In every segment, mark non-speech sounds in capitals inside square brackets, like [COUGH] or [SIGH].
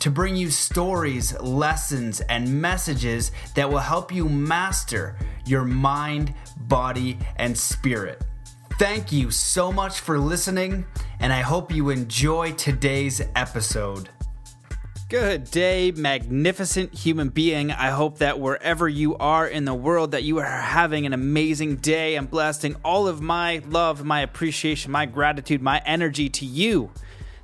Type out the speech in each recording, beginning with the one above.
to bring you stories, lessons, and messages that will help you master your mind, body, and spirit. Thank you so much for listening, and I hope you enjoy today's episode. Good day, magnificent human being. I hope that wherever you are in the world that you are having an amazing day. I'm blasting all of my love, my appreciation, my gratitude, my energy to you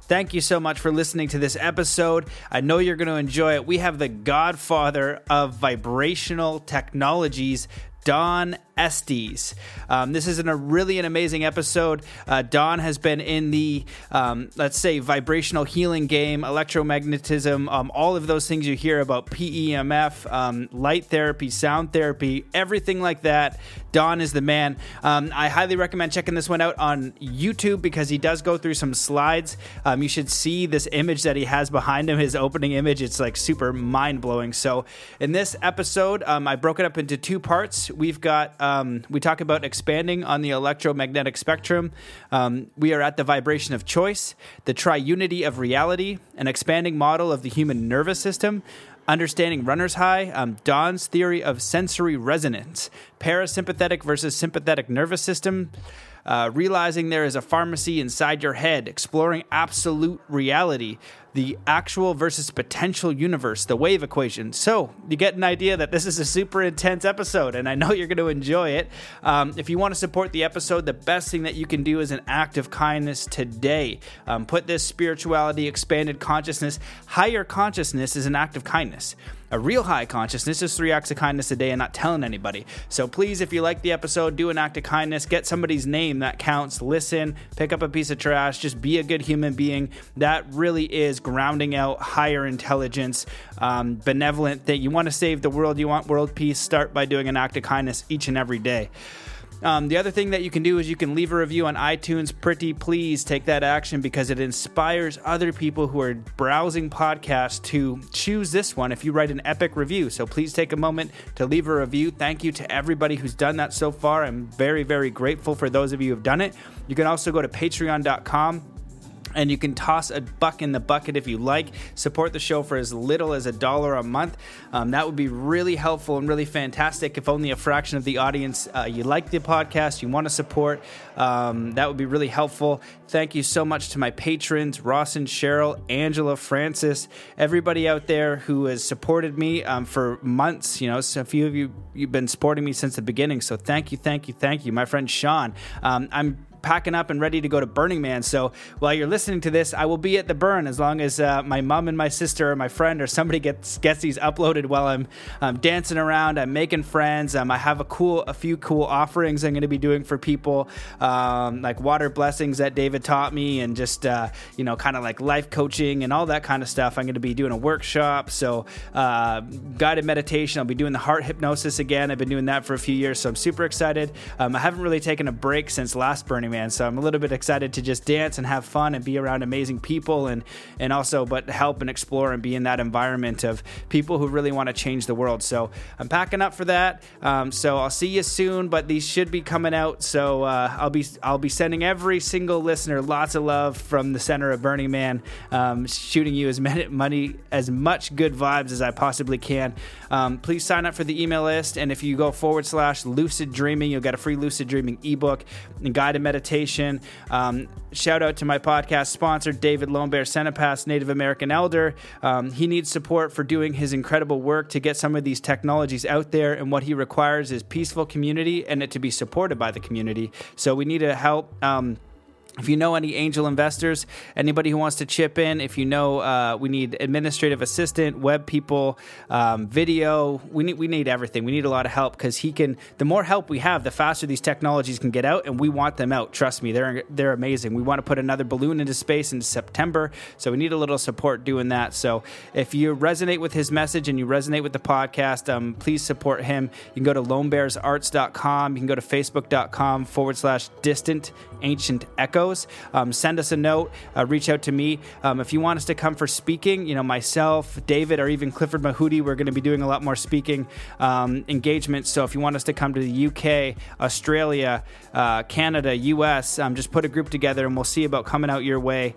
Thank you so much for listening to this episode. I know you're going to enjoy it. We have the godfather of vibrational technologies, Don Estes. Um, this is an, a really an amazing episode. Uh, Don has been in the, um, let's say, vibrational healing game, electromagnetism, um, all of those things you hear about PEMF, um, light therapy, sound therapy, everything like that. Don is the man. Um, I highly recommend checking this one out on YouTube because he does go through some slides. Um, you should see this image that he has behind him, his opening image. It's like super mind blowing. So, in this episode, I broke it up into two parts. We've got um, we talk about expanding on the electromagnetic spectrum. Um, we are at the vibration of choice, the triunity of reality, an expanding model of the human nervous system. Understanding runner's high, um, Don's theory of sensory resonance, parasympathetic versus sympathetic nervous system, uh, realizing there is a pharmacy inside your head, exploring absolute reality, the actual versus potential universe, the wave equation. So you get an idea that this is a super intense episode, and I know you're going to enjoy it. Um, if you want to support the episode, the best thing that you can do is an act of kindness today. Um, put this spirituality, expanded consciousness, higher consciousness is an act of kindness. A real high consciousness is three acts of kindness a day and not telling anybody. So please, if you like the episode, do an act of kindness, get somebody's name that counts, listen, pick up a piece of trash, just be a good human being. That really is grounding out higher intelligence, um, benevolent thing. You want to save the world, you want world peace, start by doing an act of kindness each and every day. Um, the other thing that you can do is you can leave a review on iTunes. Pretty please take that action because it inspires other people who are browsing podcasts to choose this one if you write an epic review. So please take a moment to leave a review. Thank you to everybody who's done that so far. I'm very, very grateful for those of you who've done it. You can also go to patreon.com and you can toss a buck in the bucket if you like. Support the show for as little as a dollar a month. Um, that would be really helpful and really fantastic. If only a fraction of the audience uh, you like the podcast, you want to support, um, that would be really helpful. Thank you so much to my patrons, Ross and Cheryl, Angela, Francis, everybody out there who has supported me um, for months. You know, so a few of you you've been supporting me since the beginning. So thank you, thank you, thank you, my friend Sean. Um, I'm packing up and ready to go to Burning Man. So while you're listening to this, I will be at the burn as long as uh, my mom and my sister or my friend or somebody gets gets these uploaded while I'm um, dancing around. I'm making friends. Um, I have a cool, a few cool offerings I'm going to be doing for people, um, like water blessings that David taught me, and just uh, you know, kind of like life coaching and all that kind of stuff. I'm going to be doing a workshop. So uh, guided meditation. I'll be doing the heart hypnosis again. I've been doing that for a few years, so I'm super excited. Um, I haven't really taken a break since last Burning man. So I'm a little bit excited to just dance and have fun and be around amazing people and and also but help and explore and be in that environment of people who really want to change the world. So I'm packing up for that. Um, so I'll see you soon, but these should be coming out. So uh, I'll be I'll be sending every single listener lots of love from the center of Burning Man, um, shooting you as many money as much good vibes as I possibly can. Um, please sign up for the email list, and if you go forward slash lucid dreaming, you'll get a free lucid dreaming ebook and guided meditation meditation. Um, shout out to my podcast sponsor, David Lone Bear Senepass, Native American Elder. Um, he needs support for doing his incredible work to get some of these technologies out there, and what he requires is peaceful community and it to be supported by the community. So we need to help. Um, if you know any angel investors, anybody who wants to chip in, if you know uh, we need administrative assistant, web people, um, video, we need we need everything. We need a lot of help because he can. The more help we have, the faster these technologies can get out, and we want them out. Trust me, they're they're amazing. We want to put another balloon into space in September, so we need a little support doing that. So if you resonate with his message and you resonate with the podcast, um, please support him. You can go to lonebearsarts.com. You can go to facebook.com forward slash distant ancient Echoes. um, send us a note, uh, reach out to me. Um, if you want us to come for speaking, you know, myself, David, or even Clifford Mahooty, we're going to be doing a lot more speaking um, engagements. So if you want us to come to the UK, Australia, uh, Canada, US, um, just put a group together and we'll see about coming out your way.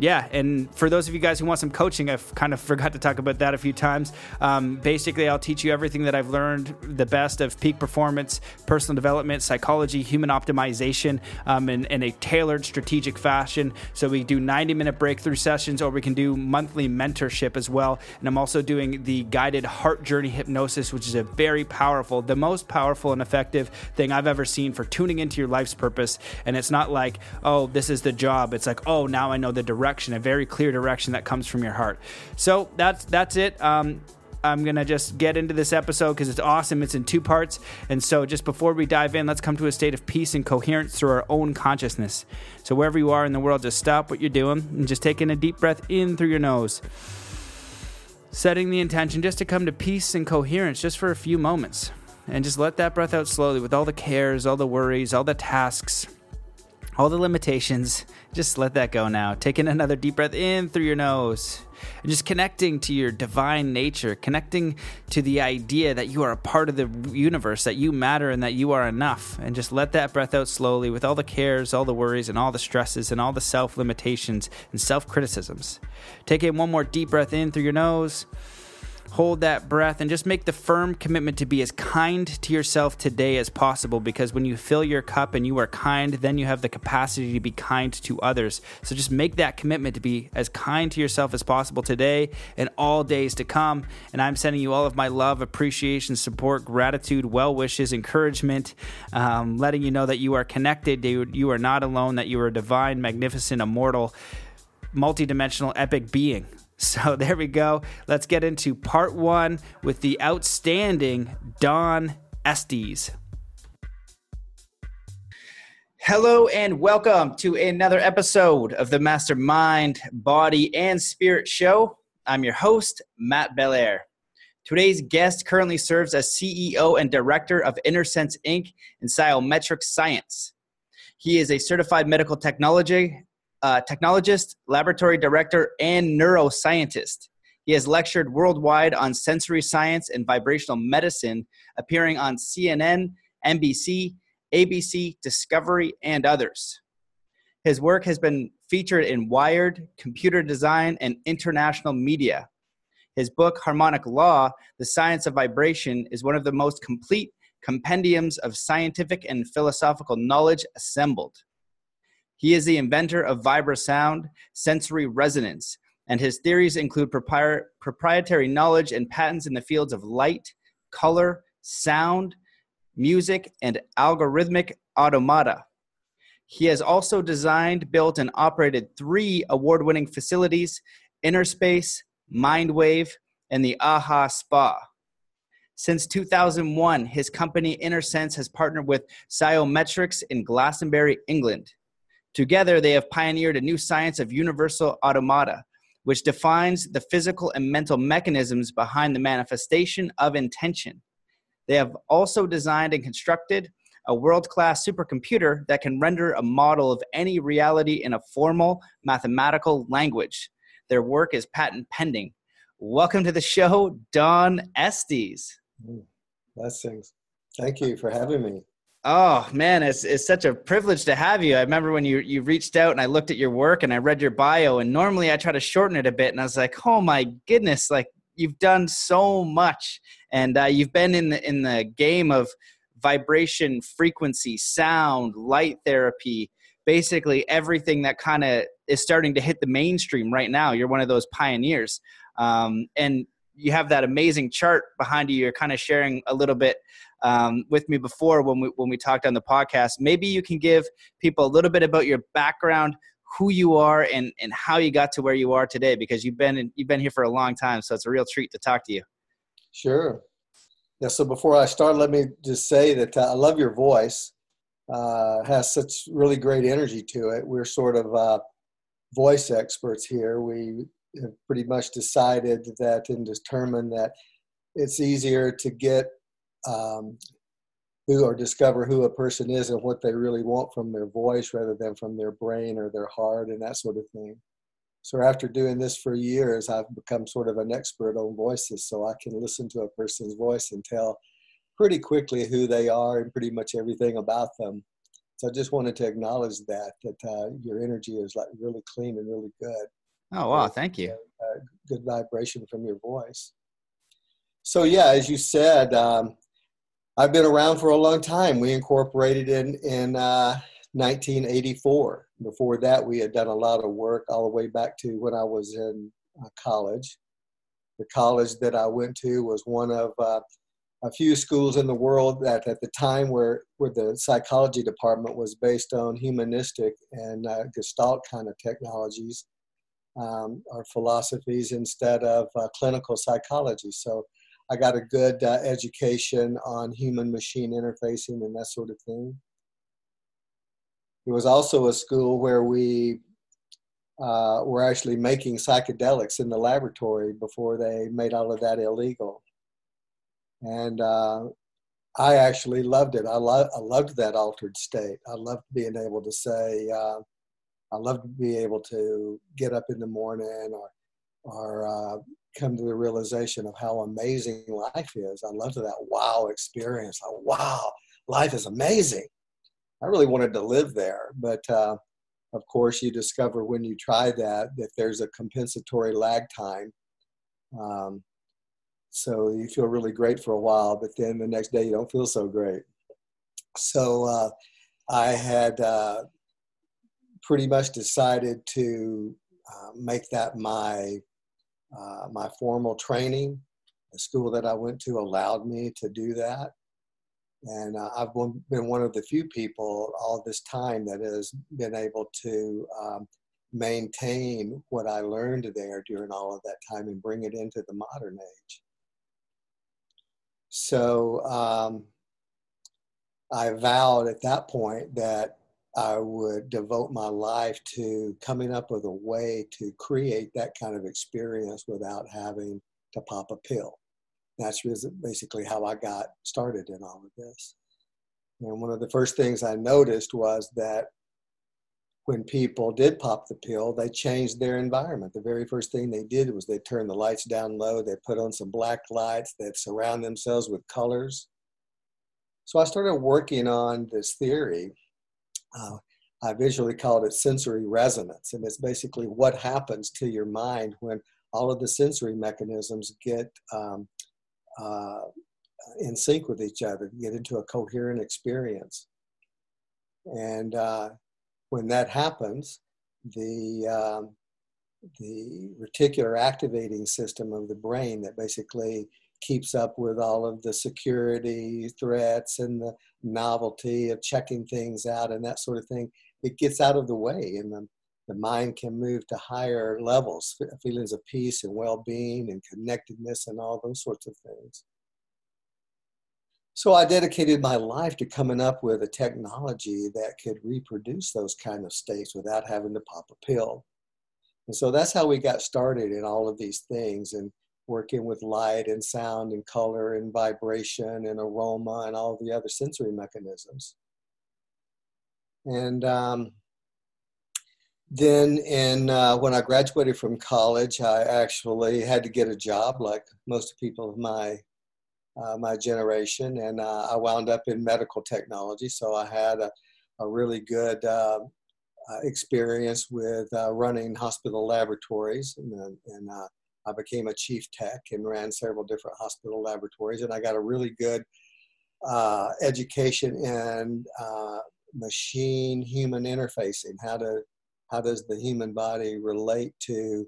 Yeah, and for those of you guys who want some coaching, I've kind of [LAUGHS] forgot to talk about that a few times. Um, basically, I'll teach you everything that I've learned, the best of peak performance, personal development, psychology, human optimization, um, in, in a tailored, strategic fashion. So we do 90 minute breakthrough sessions, or we can do monthly mentorship as well. And I'm also doing the guided heart journey hypnosis, which is a very powerful, the most powerful and effective thing I've ever seen for tuning into your life's purpose. And it's not like, oh, this is the job. It's like, oh, now I know the direction direction, a very clear direction that comes from your heart. So that's that's it. Um, I'm to just get into this episode because it's awesome. It's in two parts. And so, just before we dive in, let's come to a state of peace and coherence through our own consciousness. So, wherever you are in the world, just stop what you're doing and just take in a deep breath in through your nose. Setting the intention just to come to peace and coherence just for a few moments. And just let that breath out slowly with all the cares, all the worries, all the tasks, all the limitations. Just let that go now. Taking another deep breath in through your nose and just connecting to your divine nature, connecting to the idea that you are a part of the universe, that you matter and that you are enough. And just let that breath out slowly with all the cares, all the worries, and all the stresses, and all the self limitations and self criticisms. Take in one more deep breath in through your nose hold that breath and just make the firm commitment to be as kind to yourself today as possible because when you fill your cup and you are kind then you have the capacity to be kind to others. So just make that commitment to be as kind to yourself as possible today and all days to come. And i'm sending you all of my love appreciation support gratitude well wishes encouragement um, letting you know that you are connected you are not alone that you are a divine magnificent immortal multidimensional epic being [LAUGHS] so there we go. Let's get into part one with the outstanding Don Estes. Hello and welcome to another episode of the Mastermind, Body, and Spirit Show. I'm your host, Matt Belair. Today's guest currently serves as CEO and Director of InnerSense Inc. in Psiometric Science. He is a certified medical technology uh, technologist, laboratory director, and neuroscientist. He has lectured worldwide on sensory science and vibrational medicine, appearing on CNN, NBC, ABC, Discovery, and others. His work has been featured in Wired, Computer Design, and international media. His book, Harmonic Law The Science of Vibration, is one of the most complete compendiums of scientific and philosophical knowledge assembled. He is the inventor of Vibrasound sensory resonance, and his theories include proprietary knowledge and patents in the fields of light, color, sound, music, and algorithmic automata. He has also designed, built, and operated three award winning facilities Innerspace, Mindwave, and the AHA Spa. Since 2001, his company InnerSense has partnered with Psiometrics in Glastonbury, England. Together, they have pioneered a new science of universal automata, which defines the physical and mental mechanisms behind the manifestation of intention. They have also designed and constructed a world class supercomputer that can render a model of any reality in a formal mathematical language. Their work is patent pending. Welcome to the show, Don Estes. Mm, blessings. Thank you for having me. Oh man, it's it's such a privilege to have you. I remember when you you reached out and I looked at your work and I read your bio and normally I try to shorten it a bit and I was like, oh my goodness, like you've done so much and uh, you've been in the in the game of vibration, frequency, sound, light therapy, basically everything that kind of is starting to hit the mainstream right now. You're one of those pioneers, um, and you have that amazing chart behind you. You're kind of sharing a little bit um, with me before when we when we talked on the podcast. Maybe you can give people a little bit about your background, who you are, and and how you got to where you are today. Because you've been in, you've been here for a long time, so it's a real treat to talk to you. Sure. Yeah. So before I start, let me just say that uh, I love your voice. Uh, has such really great energy to it. We're sort of uh, voice experts here. We have pretty much decided that and determined that it's easier to get um, who or discover who a person is and what they really want from their voice rather than from their brain or their heart and that sort of thing. So after doing this for years, I've become sort of an expert on voices, so I can listen to a person's voice and tell pretty quickly who they are and pretty much everything about them. So I just wanted to acknowledge that that uh, your energy is like really clean and really good. Oh wow, thank you. Uh, good vibration from your voice. So yeah, as you said, um, I've been around for a long time. We incorporated in in uh, 1984. Before that, we had done a lot of work all the way back to when I was in uh, college. The college that I went to was one of uh, a few schools in the world that at the time where, where the psychology department was based on humanistic and uh, gestalt kind of technologies um, or philosophies instead of uh, clinical psychology. So I got a good uh, education on human machine interfacing and that sort of thing. It was also a school where we uh, were actually making psychedelics in the laboratory before they made all of that illegal and uh, I actually loved it. I, lo- I loved that altered state. I loved being able to say, uh, I loved to be able to get up in the morning or, or uh, come to the realization of how amazing life is. I loved that wow experience. Like, wow, life is amazing. I really wanted to live there, but uh, of course, you discover when you try that that there's a compensatory lag time. Um, so you feel really great for a while, but then the next day you don't feel so great. So uh, I had uh, pretty much decided to uh, make that my uh, my formal training. The school that I went to allowed me to do that, and uh, I've been one of the few people all this time that has been able to um, maintain what I learned there during all of that time and bring it into the modern age. So um, I vowed at that point that I would devote my life to coming up with a way to create that kind of experience without having to pop a pill. That's basically how I got started in all of this. And one of the first things I noticed was that when people did pop the pill, they changed their environment. The very first thing they did was they turned the lights down low, they put on some black lights, they'd surround themselves with colors. So I started working on this theory. Uh, I visually called it sensory resonance, and it's basically what happens to your mind when all of the sensory mechanisms get um, uh, in sync with each other, get into a coherent experience. And uh, when that happens, the um, the reticular activating system of the brain that basically keeps up with all of the security threats and the novelty of checking things out and that sort of thing, it gets out of the way and the, the mind can move to higher levels, feelings of peace and well-being and connectedness and all those sorts of things. So I dedicated my life to coming up with a technology that could reproduce those kind of states without having to pop a pill. And so that's how we got started in all of these things and working with light and sound and color and vibration and aroma and all the other sensory mechanisms. And um, then in uh, when I graduated from college, I actually had to get a job like most people of my uh, my generation, and uh, I wound up in medical technology. So I had a, a really good uh, uh experience with uh, running hospital laboratories, and, and uh, I became a chief tech and ran several different hospital laboratories, and I got a really good education in machine human interfacing. How to how does the human body relate to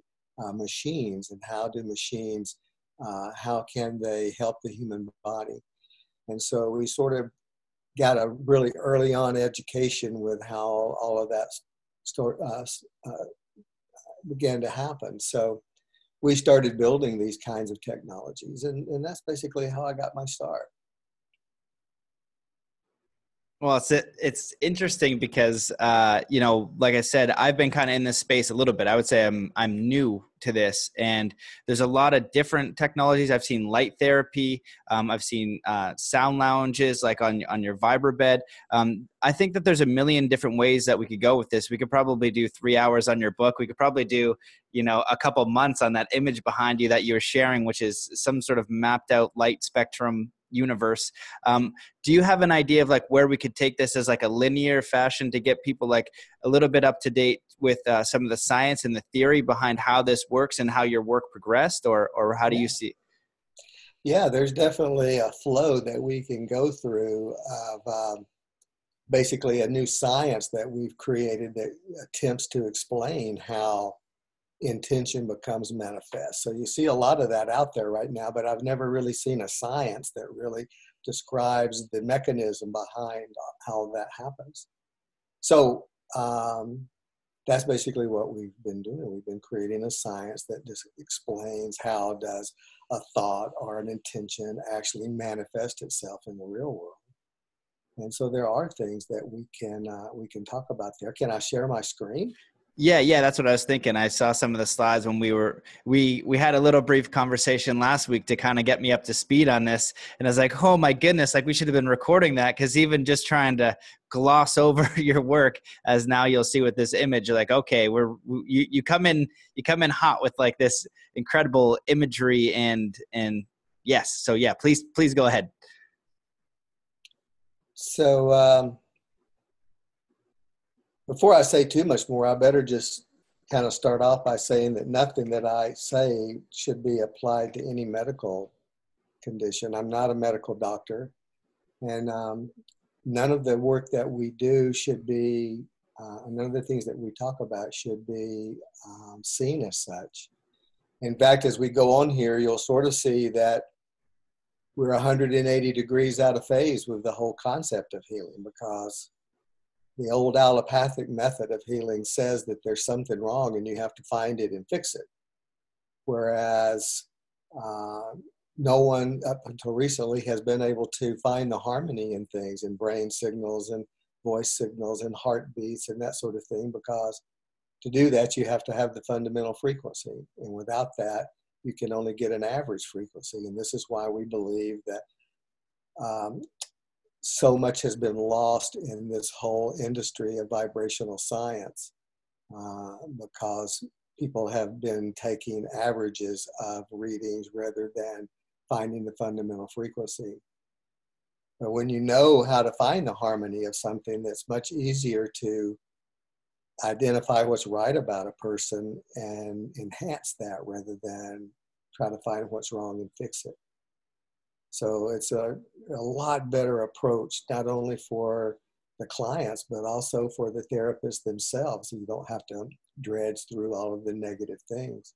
machines, and how do machines uh, how can they help the human body? And so we sort of got a really early on education with how all of that start, uh, uh, began to happen. So we started building these kinds of technologies, and, and that's basically how I got my start. Well, it's it's interesting because uh, you know, like I said, I've been kind of in this space a little bit. I would say I'm I'm new to this, and there's a lot of different technologies. I've seen light therapy. Um, I've seen uh, sound lounges, like on on your vibra Um, I think that there's a million different ways that we could go with this. We could probably do three hours on your book. We could probably do you know a couple months on that image behind you that you're sharing, which is some sort of mapped out light spectrum universe. Um, do you have an idea of like where we could take this as like a linear fashion to get people like a little bit up to date with uh, some of the science and the theory behind how this works and how your work progressed or or how do you see yeah there's definitely a flow that we can go through of um, basically a new science that we've created that attempts to explain how intention becomes manifest. So you see a lot of that out there right now, but I've never really seen a science that really describes the mechanism behind how that happens. So um, that's basically what we've been doing. We've been creating a science that just explains how does a thought or an intention actually manifest itself in the real world. And so there are things that we can uh, we can talk about there. Can I share my screen? Yeah, yeah, that's what I was thinking. I saw some of the slides when we were we we had a little brief conversation last week to kind of get me up to speed on this, and I was like, "Oh my goodness! Like we should have been recording that because even just trying to gloss [LAUGHS] over your work, as now you'll see with this image, you're like, okay, we're you you come in you come in hot with like this incredible imagery and and yes, so yeah, please please go ahead. So. Um before I say too much more, I better just kind of start off by saying that nothing that I say should be applied to any medical condition. I'm not a medical doctor, and um, none of the work that we do should be, uh, none of the things that we talk about should be um, seen as such. In fact, as we go on here, you'll sort of see that we're 180 degrees out of phase with the whole concept of healing because the old allopathic method of healing says that there's something wrong and you have to find it and fix it. Whereas uh, no one up until recently has been able to find the harmony in things in brain signals and voice signals and heartbeats and that sort of thing because to do that you have to have the fundamental frequency and without that you can only get an average frequency and this is why we believe that um, so much has been lost in this whole industry of vibrational science uh, because people have been taking averages of readings rather than finding the fundamental frequency. But when you know how to find the harmony of something, that's much easier to identify what's right about a person and enhance that rather than try to find what's wrong and fix it. So it's a, a lot better approach, not only for the clients, but also for the therapists themselves. You don't have to dredge through all of the negative things.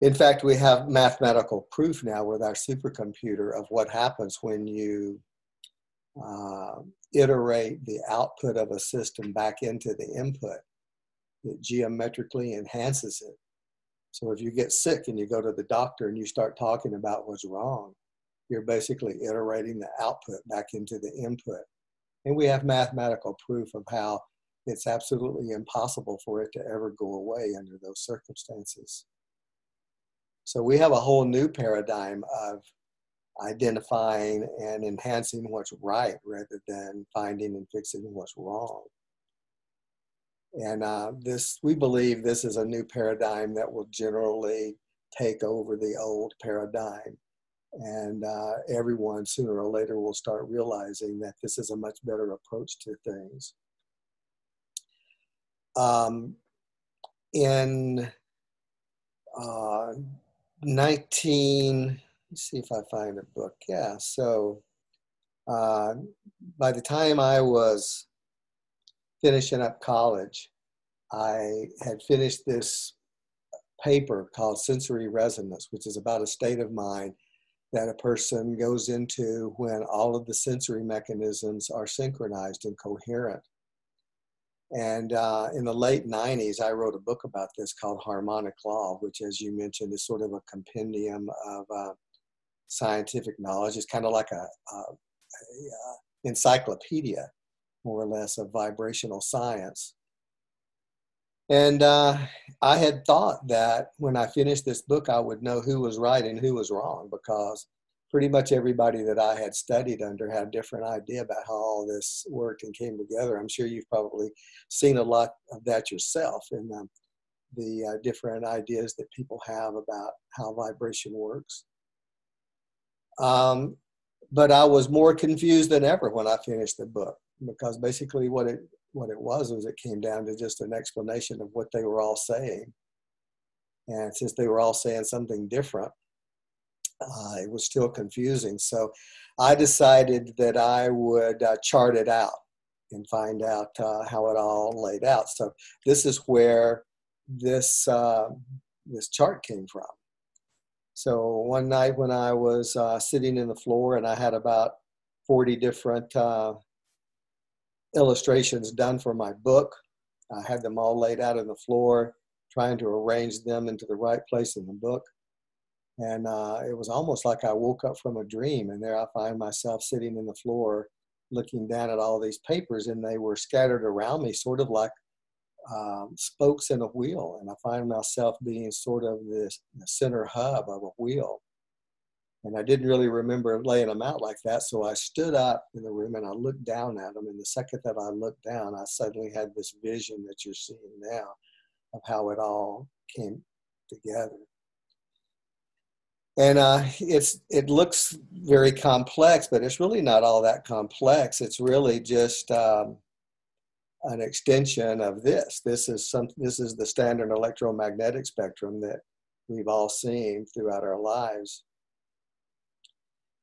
In fact, we have mathematical proof now with our supercomputer of what happens when you uh, iterate the output of a system back into the input. It geometrically enhances it. So if you get sick and you go to the doctor and you start talking about what's wrong, you're basically iterating the output back into the input. And we have mathematical proof of how it's absolutely impossible for it to ever go away under those circumstances. So we have a whole new paradigm of identifying and enhancing what's right rather than finding and fixing what's wrong. And uh, this, we believe this is a new paradigm that will generally take over the old paradigm. And uh, everyone sooner or later will start realizing that this is a much better approach to things. Um, in uh, 19, let's see if I find a book. Yeah, so uh, by the time I was finishing up college, I had finished this paper called Sensory Resonance, which is about a state of mind that a person goes into when all of the sensory mechanisms are synchronized and coherent. And uh, in the late 90s, I wrote a book about this called Harmonic Law, which, as you mentioned, is sort of a compendium of uh, scientific knowledge. It's kind of like a, a, a, uh, encyclopedia, more or less, of vibrational science. And uh, I had thought that when I finished this book, I would know who was right and who was wrong because pretty much everybody that I had studied under had a different idea about how all this worked and came together. I'm sure you've probably seen a lot of that yourself in um, the uh, different ideas that people have about how vibration works. Um, but I was more confused than ever when I finished the book because basically what it what it was was it came down to just an explanation of what they were all saying. And since they were all saying something different, uh, it was still confusing. So I decided that I would uh, chart it out and find out uh, how it all laid out. So this is where this uh, this chart came from. So one night when I was uh, sitting in the floor and I had about 40 different uh, illustrations done for my book. I had them all laid out on the floor, trying to arrange them into the right place in the book. And uh, it was almost like I woke up from a dream, and there I find myself sitting in the floor looking down at all these papers, and they were scattered around me, sort of like um, spokes in a wheel. And I find myself being sort of this the center hub of a wheel. And I didn't really remember laying them out like that. So I stood up in the room and I looked down at them. And the second that I looked down, I suddenly had this vision that you're seeing now of how it all came together. And uh, it's it looks very complex, but it's really not all that complex. It's really just um, an extension of this. This is some. This is the standard electromagnetic spectrum that we've all seen throughout our lives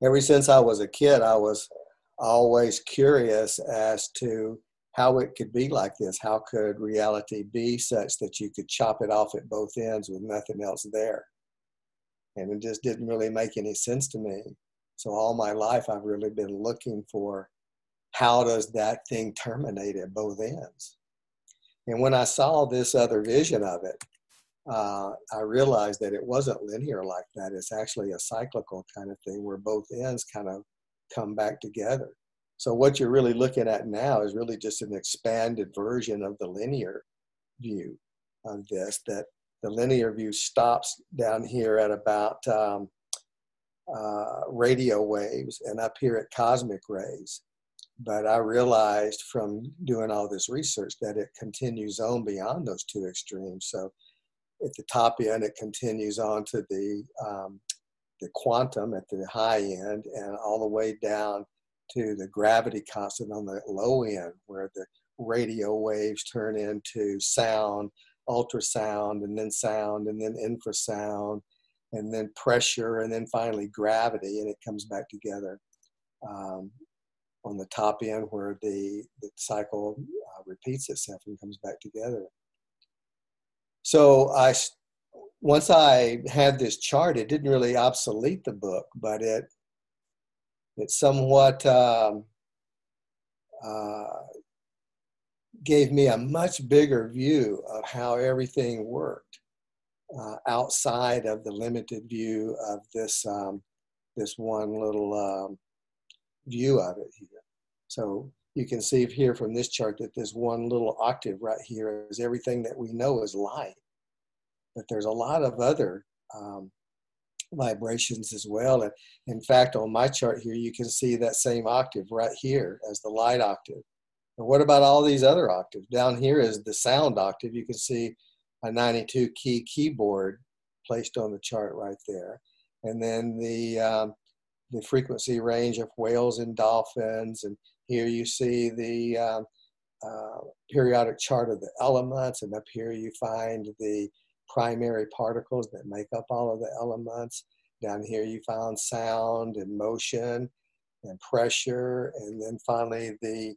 ever since I was a kid, I was always curious as to how it could be like this. How could reality be such that you could chop it off at both ends with nothing else there? And it just didn't really make any sense to me. So all my life, I've really been looking for how does that thing terminate at both ends? And when I saw this other vision of it, uh, I realized that it wasn't linear like that. It's actually a cyclical kind of thing where both ends kind of come back together. So what you're really looking at now is really just an expanded version of the linear view of this. That the linear view stops down here at about um, uh, radio waves and up here at cosmic rays. But I realized from doing all this research that it continues on beyond those two extremes. So at the top end, it continues on to the um, the quantum at the high end, and all the way down to the gravity constant on the low end, where the radio waves turn into sound, ultrasound, and then sound, and then infrasound, and then pressure, and then finally gravity, and it comes back together. Um, on the top end, where the, the cycle uh, repeats itself and comes back together. So I, once I had this chart, it didn't really obsolete the book, but it, it somewhat um, uh, gave me a much bigger view of how everything worked uh, outside of the limited view of this um, this one little um, view of it here. So you can see here from this chart that this one little octave right here is everything that we know is light. But there's a lot of other um, vibrations as well. And in fact, on my chart here, you can see that same octave right here as the light octave. And what about all these other octaves? Down here is the sound octave. You can see a 92 key keyboard placed on the chart right there. And then the, um, the frequency range of whales and dolphins and here you see the uh, uh, periodic chart of the elements, and up here you find the primary particles that make up all of the elements. Down here you found sound and motion and pressure, and then finally the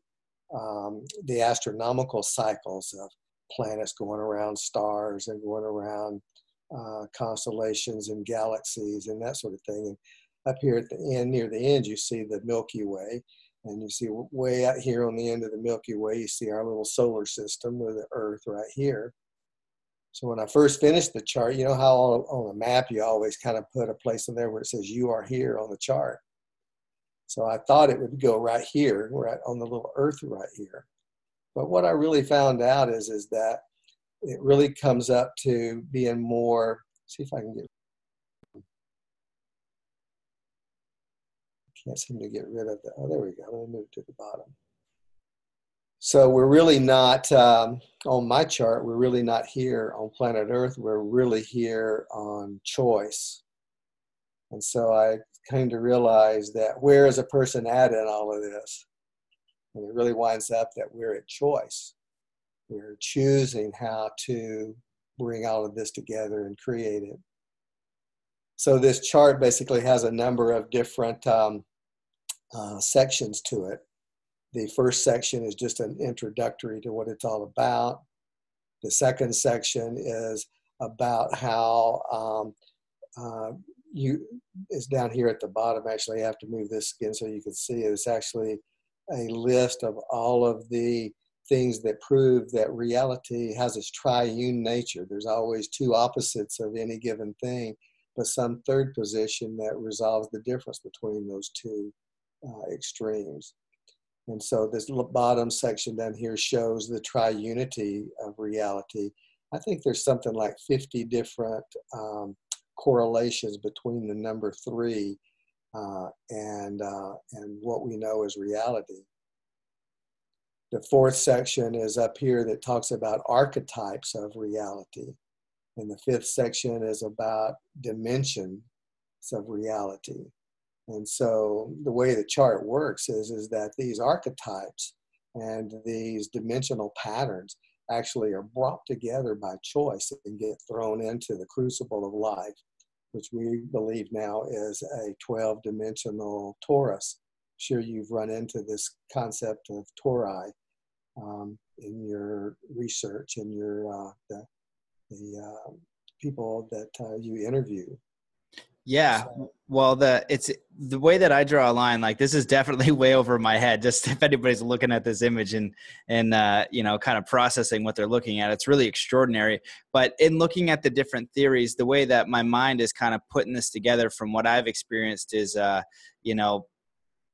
um, the astronomical cycles of planets going around stars and going around uh, constellations and galaxies and that sort of thing. And up here at the end, near the end, you see the Milky Way. And you see way out here on the end of the Milky Way, you see our little solar system with the Earth right here. So when I first finished the chart, you know how on, a map you always kind of put a place in there where it says you are here on the chart. So I thought it would go right here, right on the little Earth right here. But what I really found out is is that it really comes up to being more. See if I can get Can't seem to get rid of the, oh, there we go. Let me move to the bottom. So we're really not, um, on my chart, we're really not here on planet Earth. We're really here on choice. And so I came to realize that where is a person at in all of this? And it really winds up that we're at choice. We're choosing how to bring all of this together and create it. So this chart basically has a number of different um, uh, sections to it. The first section is just an introductory to what it's all about. The second section is about how um, uh, you is down here at the bottom. Actually, I have to move this again so you can see it. It's actually a list of all of the things that prove that reality has its triune nature. There's always two opposites of any given thing, but some third position that resolves the difference between those two uh, extremes. And so this bottom section down here shows the triunity of reality. I think there's something like 50 different um, correlations between the number three uh, and, uh, and what we know as reality. The fourth section is up here that talks about archetypes of reality. And the fifth section is about dimensions of reality. And so the way the chart works is, is that these archetypes and these dimensional patterns actually are brought together by choice and get thrown into the crucible of life, which we believe now is a 12 dimensional torus. Sure, you've run into this concept of tori um, in your research and your uh, the, the uh, people that uh, you interview. Yeah. Well, the it's the way that I draw a line. Like this is definitely [LAUGHS] way over my head. Just if anybody's looking at this image and and uh, you know kind of processing what they're looking at, it's really extraordinary. But in looking at the different theories, the way that my mind is kind of putting this together from what I've experienced is, uh, you know,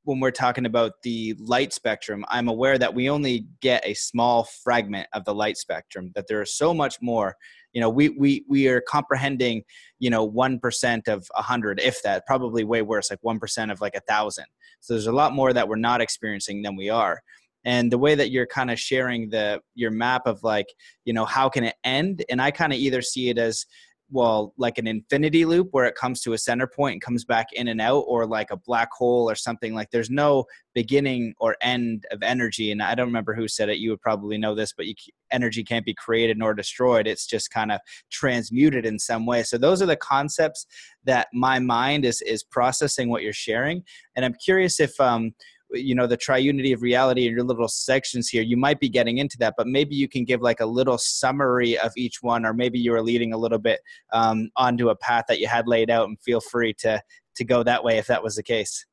when we're talking about the light spectrum, I'm aware that we only get a small fragment of the light spectrum. That there is so much more you know we we we are comprehending you know 1% of 100 if that probably way worse like 1% of like a thousand. So there's a lot more that we're not experiencing than we are. And the way that you're kind of sharing the your map of like you know how can it end? And i kind of either see it as well like an infinity loop where it comes to a center point and comes back in and out or like a black hole or something. Like there's no beginning or end of energy and i don't remember who said it. You would probably know this but you, energy can't be created nor destroyed. It's just kind of transmuted in some way. So those are the concepts that my mind is is processing what you're sharing. And i'm curious if um you know the triunity of reality in your little sections here you might be getting into that but maybe you can give like a little summary of each one or maybe you are leading a little bit um, onto a path that you had laid out and feel free to to go that way if that was the case.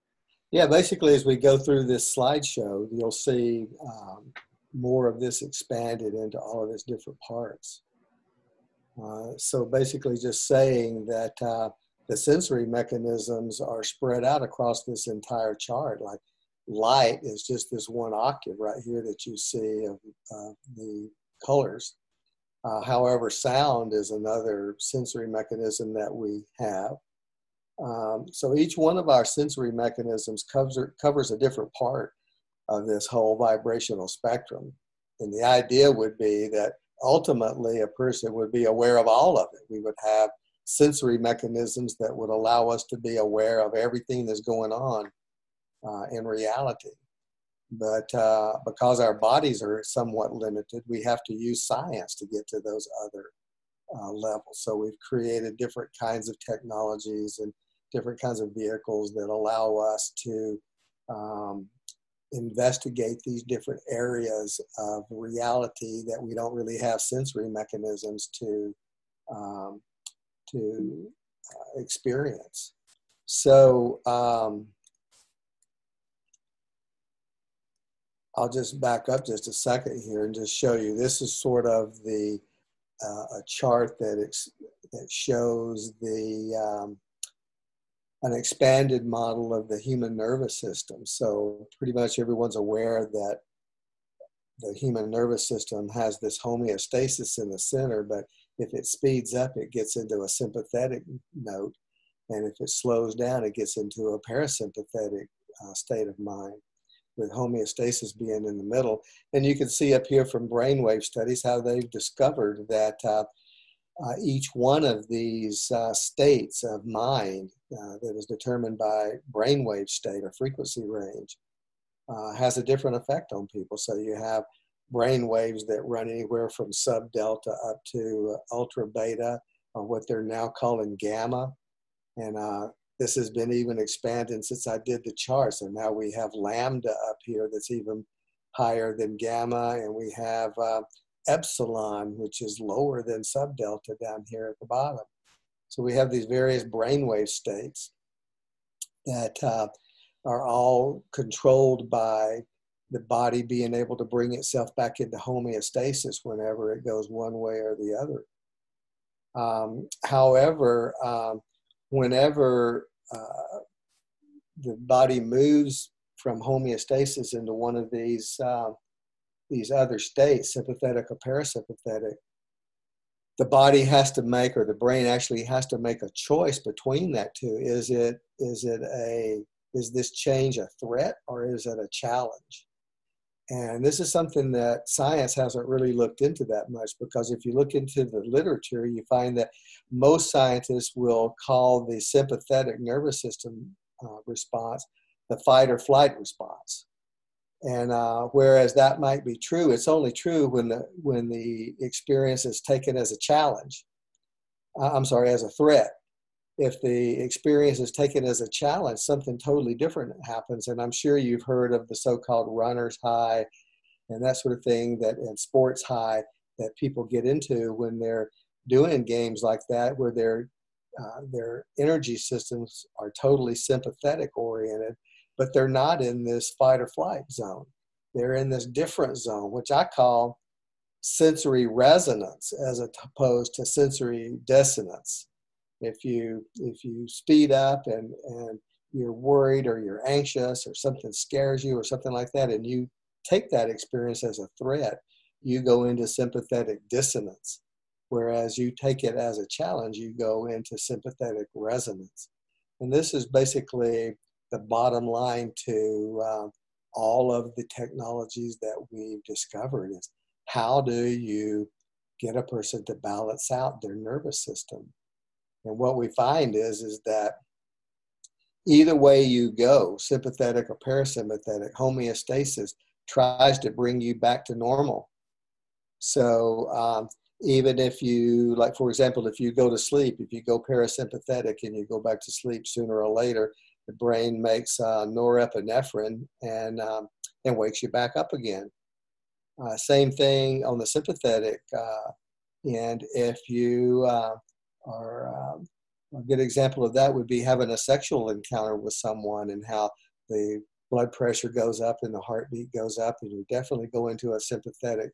Yeah basically as we go through this slideshow you'll see um, more of this expanded into all of its different parts. Uh, so basically just saying that uh, the sensory mechanisms are spread out across this entire chart like light is just this one octave right here that you see of uh, the colors. Uh, however, sound is another sensory mechanism that we have. Um, so each one of our sensory mechanisms covers, covers a different part of this whole vibrational spectrum. And the idea would be that ultimately a person would be aware of all of it. We would have sensory mechanisms that would allow us to be aware of everything that's going on uh, in reality. But uh, because our bodies are somewhat limited, we have to use science to get to those other uh, levels. So we've created different kinds of technologies and different kinds of vehicles that allow us to um, investigate these different areas of reality that we don't really have sensory mechanisms to um, to uh, experience. So um, I'll just back up just a second here and just show you. This is sort of the uh, a chart that ex- that shows the um, an expanded model of the human nervous system. So pretty much everyone's aware that the human nervous system has this homeostasis in the center, but if it speeds up, it gets into a sympathetic note, and if it slows down, it gets into a parasympathetic uh, state of mind with homeostasis being in the middle. And you can see up here from brainwave studies how they've discovered that uh, uh, each one of these uh, states of mind uh, that is determined by brainwave state or frequency range uh, has a different effect on people. So you have brain waves that run anywhere from sub delta up to ultra beta, or what they're now calling gamma. And uh, this has been even expanded since I did the charts. And now we have lambda up here that's even higher than gamma, and we have uh, epsilon, which is lower than subdelta down here at the bottom. So we have these various brainwave states that uh, are all controlled by the body being able to bring itself back into homeostasis whenever it goes one way or the other. Um, however, um, whenever uh, the body moves from homeostasis into one of these uh, these other states, sympathetic or parasympathetic, the body has to make, or the brain actually has to make a choice between that two. Is it is it a is this change a threat or is it a challenge? And this is something that science hasn't really looked into that much because if you look into the literature, you find that most scientists will call the sympathetic nervous system uh, response the fight or flight response. And uh, whereas that might be true, it's only true when the when the experience is taken as a challenge. Uh, I'm sorry, as a threat if the experience is taken as a challenge, something totally different happens. And I'm sure you've heard of the so-called runner's high and that sort of thing that and sports high that people get into when they're doing games like that, where their uh, their energy systems are totally sympathetic oriented, but they're not in this fight or flight zone. They're in this different zone, which I call sensory resonance as opposed to sensory dissonance if you if you speed up and and you're worried or you're anxious or something scares you or something like that and you take that experience as a threat you go into sympathetic dissonance. Whereas you take it as a challenge you go into sympathetic resonance. And this is basically the bottom line to uh, all of the technologies that we've discovered is how do you get a person to balance out their nervous system and what we find is, is that either way you go, sympathetic or parasympathetic, homeostasis tries to bring you back to normal. So um, even if you, like for example, if you go to sleep, if you go parasympathetic and you go back to sleep sooner or later, the brain makes uh, norepinephrine and um, and wakes you back up again. Uh, same thing on the sympathetic uh, end. If you uh, or um, a good example of that would be having a sexual encounter with someone and how the blood pressure goes up and the heartbeat goes up, and you definitely go into a sympathetic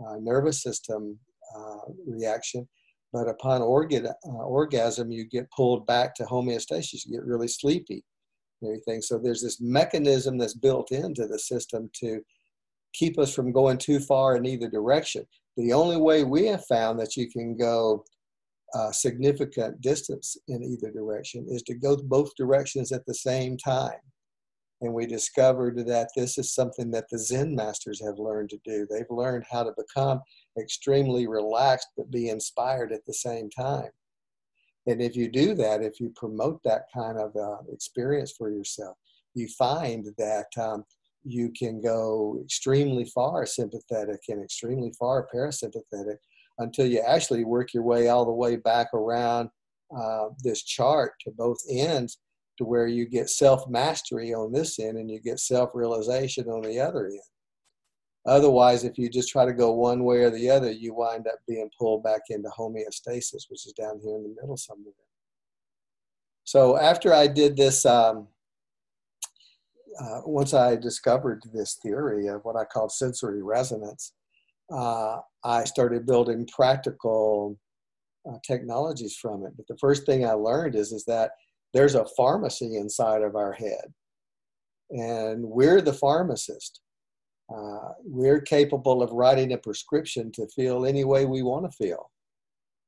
uh, nervous system uh, reaction. But upon uh, orgasm, you get pulled back to homeostasis. You get really sleepy and everything. So there's this mechanism that's built into the system to keep us from going too far in either direction. The only way we have found that you can go uh, significant distance in either direction is to go both directions at the same time. And we discovered that this is something that the Zen masters have learned to do. They've learned how to become extremely relaxed but be inspired at the same time. And if you do that, if you promote that kind of uh, experience for yourself, you find that um, you can go extremely far sympathetic and extremely far parasympathetic until you actually work your way all the way back around uh, this chart to both ends to where you get self mastery on this end and you get self realization on the other end. Otherwise, if you just try to go one way or the other, you wind up being pulled back into homeostasis, which is down here in the middle somewhere. So after I did this, um, uh, once I discovered this theory of what I call sensory resonance, uh, I started building practical uh, technologies from it. But the first thing I learned is, is that there's a pharmacy inside of our head, and we're the pharmacist. Uh, we're capable of writing a prescription to feel any way we want to feel.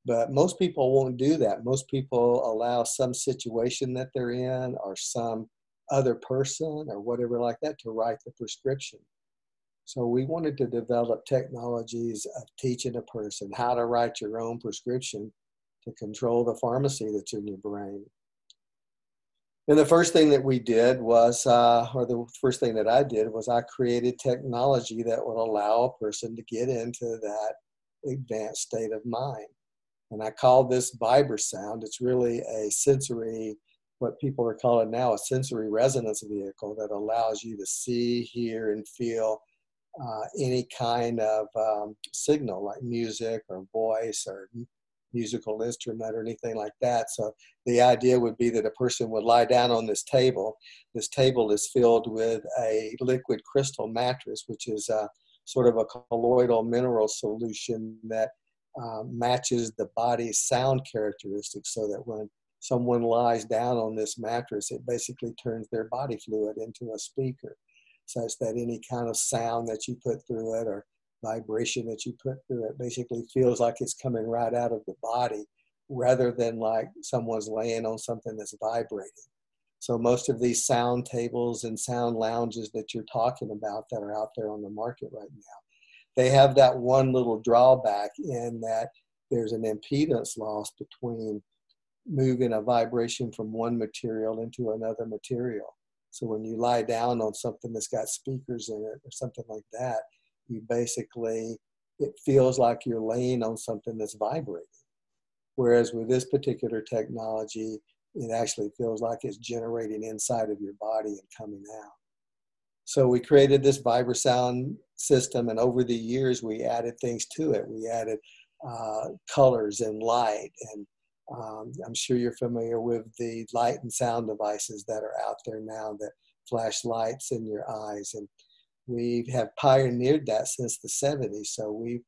But most people won't do that. Most people allow some situation that they're in or some other person or whatever like that to write the prescription. So we wanted to develop technologies of teaching a person how to write your own prescription to control the pharmacy that's in your brain. And the first thing that we did was, uh, or the first thing that I did was I created technology that would allow a person to get into that advanced state of mind. And I called this Vibrasound. It's really a sensory, what people are calling now a sensory resonance vehicle that allows you to see, hear, and feel uh, any kind of um, signal like music or voice or musical instrument or anything like that. So the idea would be that a person would lie down on this table. This table is filled with a liquid crystal mattress, which is a, sort of a colloidal mineral solution that um, matches the body's sound characteristics so that when someone lies down on this mattress, it basically turns their body fluid into a speaker such that any kind of sound that you put through it or vibration that you put through it basically feels like it's coming right out of the body rather than like someone's laying on something that's vibrating. So most of these sound tables and sound lounges that you're talking about that are out there on the market right now, they have that one little drawback in that there's an impedance loss between moving a vibration from one material into another material. So when you lie down on something that's got speakers in it or something like that, you basically, it feels like you're laying on something that's vibrating. Whereas with this particular technology, it actually feels like it's generating inside of your body and coming out. So we created this sound system, and over the years we added things to it. We added uh, colors and light, and um, I'm sure you're familiar with the light and sound devices that are out there now that flash lights in your eyes, and we have pioneered that since the 70s. So we've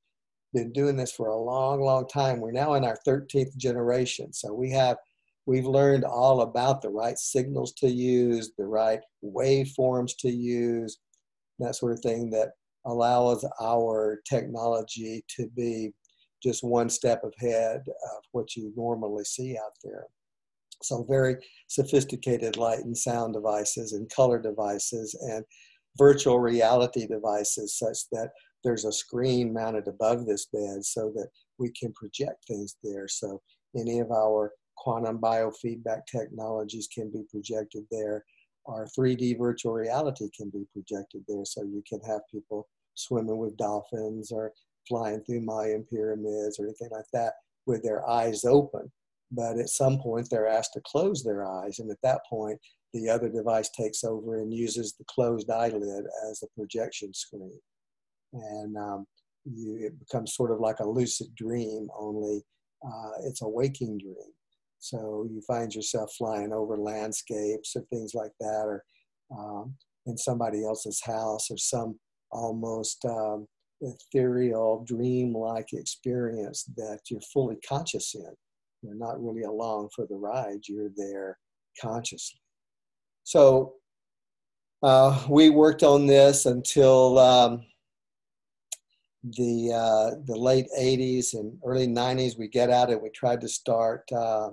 been doing this for a long, long time. We're now in our 13th generation, so we have we've learned all about the right signals to use, the right waveforms to use, that sort of thing that allows our technology to be just one step ahead of what you normally see out there. So very sophisticated light and sound devices and color devices and virtual reality devices such that there's a screen mounted above this bed so that we can project things there. So any of our quantum biofeedback technologies can be projected there. Our 3D virtual reality can be projected there, so you can have people swimming with dolphins or flying through Mayan pyramids or anything like that with their eyes open. But at some point, they're asked to close their eyes, and at that point, the other device takes over and uses the closed eyelid as a projection screen. And um, you, it becomes sort of like a lucid dream, only uh, it's a waking dream. So you find yourself flying over landscapes or things like that, or um, in somebody else's house, or some almost um, ethereal, dream-like experience that you're fully conscious in. You're not really along for the ride; you're there consciously. So uh, we worked on this until um, the uh, the late 80s and early 90s. We get out and we tried to start uh,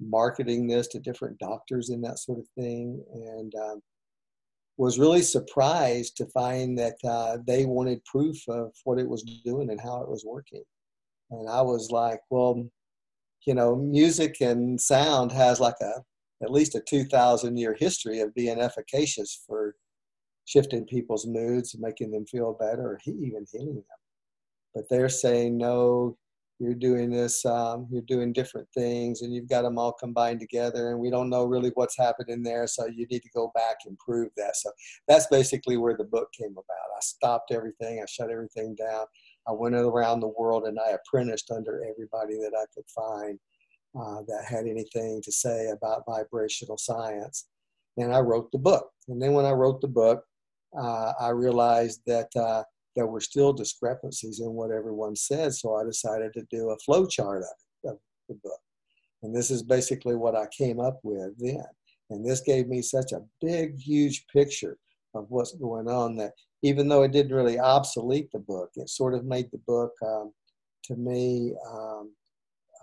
marketing this to different doctors and that sort of thing, and um, was really surprised to find that uh, they wanted proof of what it was doing and how it was working. And I was like, well, you know, music and sound has like a at least a 2,000 year history of being efficacious for shifting people's moods making them feel better or even healing them. But they're saying, no, you're doing this, um, you're doing different things, and you've got them all combined together, and we don't know really what's happening there, so you need to go back and prove that. So that's basically where the book came about. I stopped everything, I shut everything down. I went around the world and I apprenticed under everybody that I could find. uh, that had anything to say about vibrational science. And I wrote the book. And then when I wrote the book, uh, I realized that uh, there were still discrepancies in what everyone said. So I decided to do a flow chart of, of the book. And this is basically what I came up with then. And this gave me such a big, huge picture of what's going on that even though it didn't really obsolete the book, it sort of made the book, um, to me, um,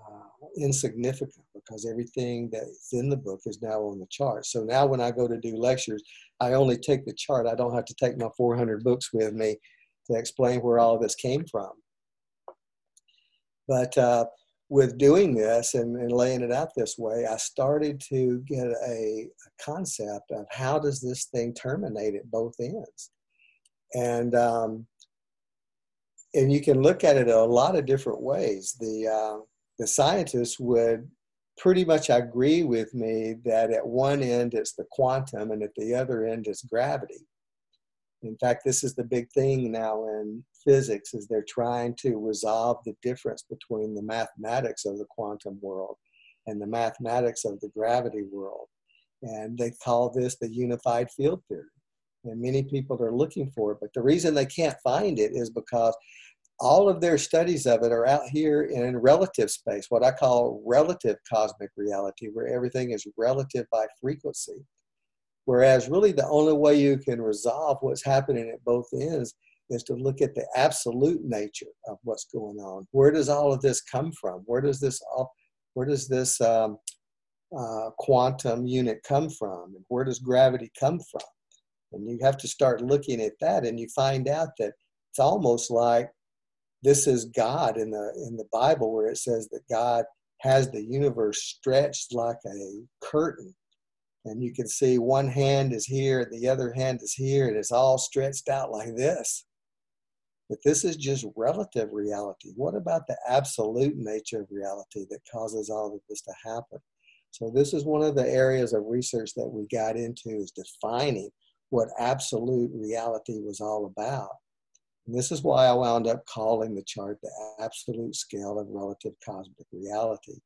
uh, insignificant because everything that's in the book is now on the chart. So now when I go to do lectures, I only take the chart. I don't have to take my 400 books with me explain where all of this came from. But uh, with doing this and, and, laying it out this way, I started to get a, a, concept of how does this thing terminate at both ends, and um, and you can look at it a lot of different ways. The uh, the scientists would pretty much agree with me that at one end it's the quantum and at the other end it's gravity. In fact, this is the big thing now in physics is they're trying to resolve the difference between the mathematics of the quantum world and the mathematics of the gravity world. And they call this the unified field theory. And many people are looking for it, but the reason they can't find it is because all of their studies of it are out here in relative space, what I call relative cosmic reality, where everything is relative by frequency. Whereas, really, the only way you can resolve what's happening at both ends is to look at the absolute nature of what's going on. Where does all of this come from? Where does this all, where does this um, uh, quantum unit come from? And where does gravity come from? And you have to start looking at that, and you find out that it's almost like this is God in the in the Bible, where it says that God has the universe stretched like a curtain and you can see one hand is here and the other hand is here and it's all stretched out like this but this is just relative reality. What about the absolute nature of reality that causes all of this to happen? So this is one of the areas of research that we got into is defining what absolute reality was all about. And this is why I wound up calling the chart the absolute scale of relative cosmic reality,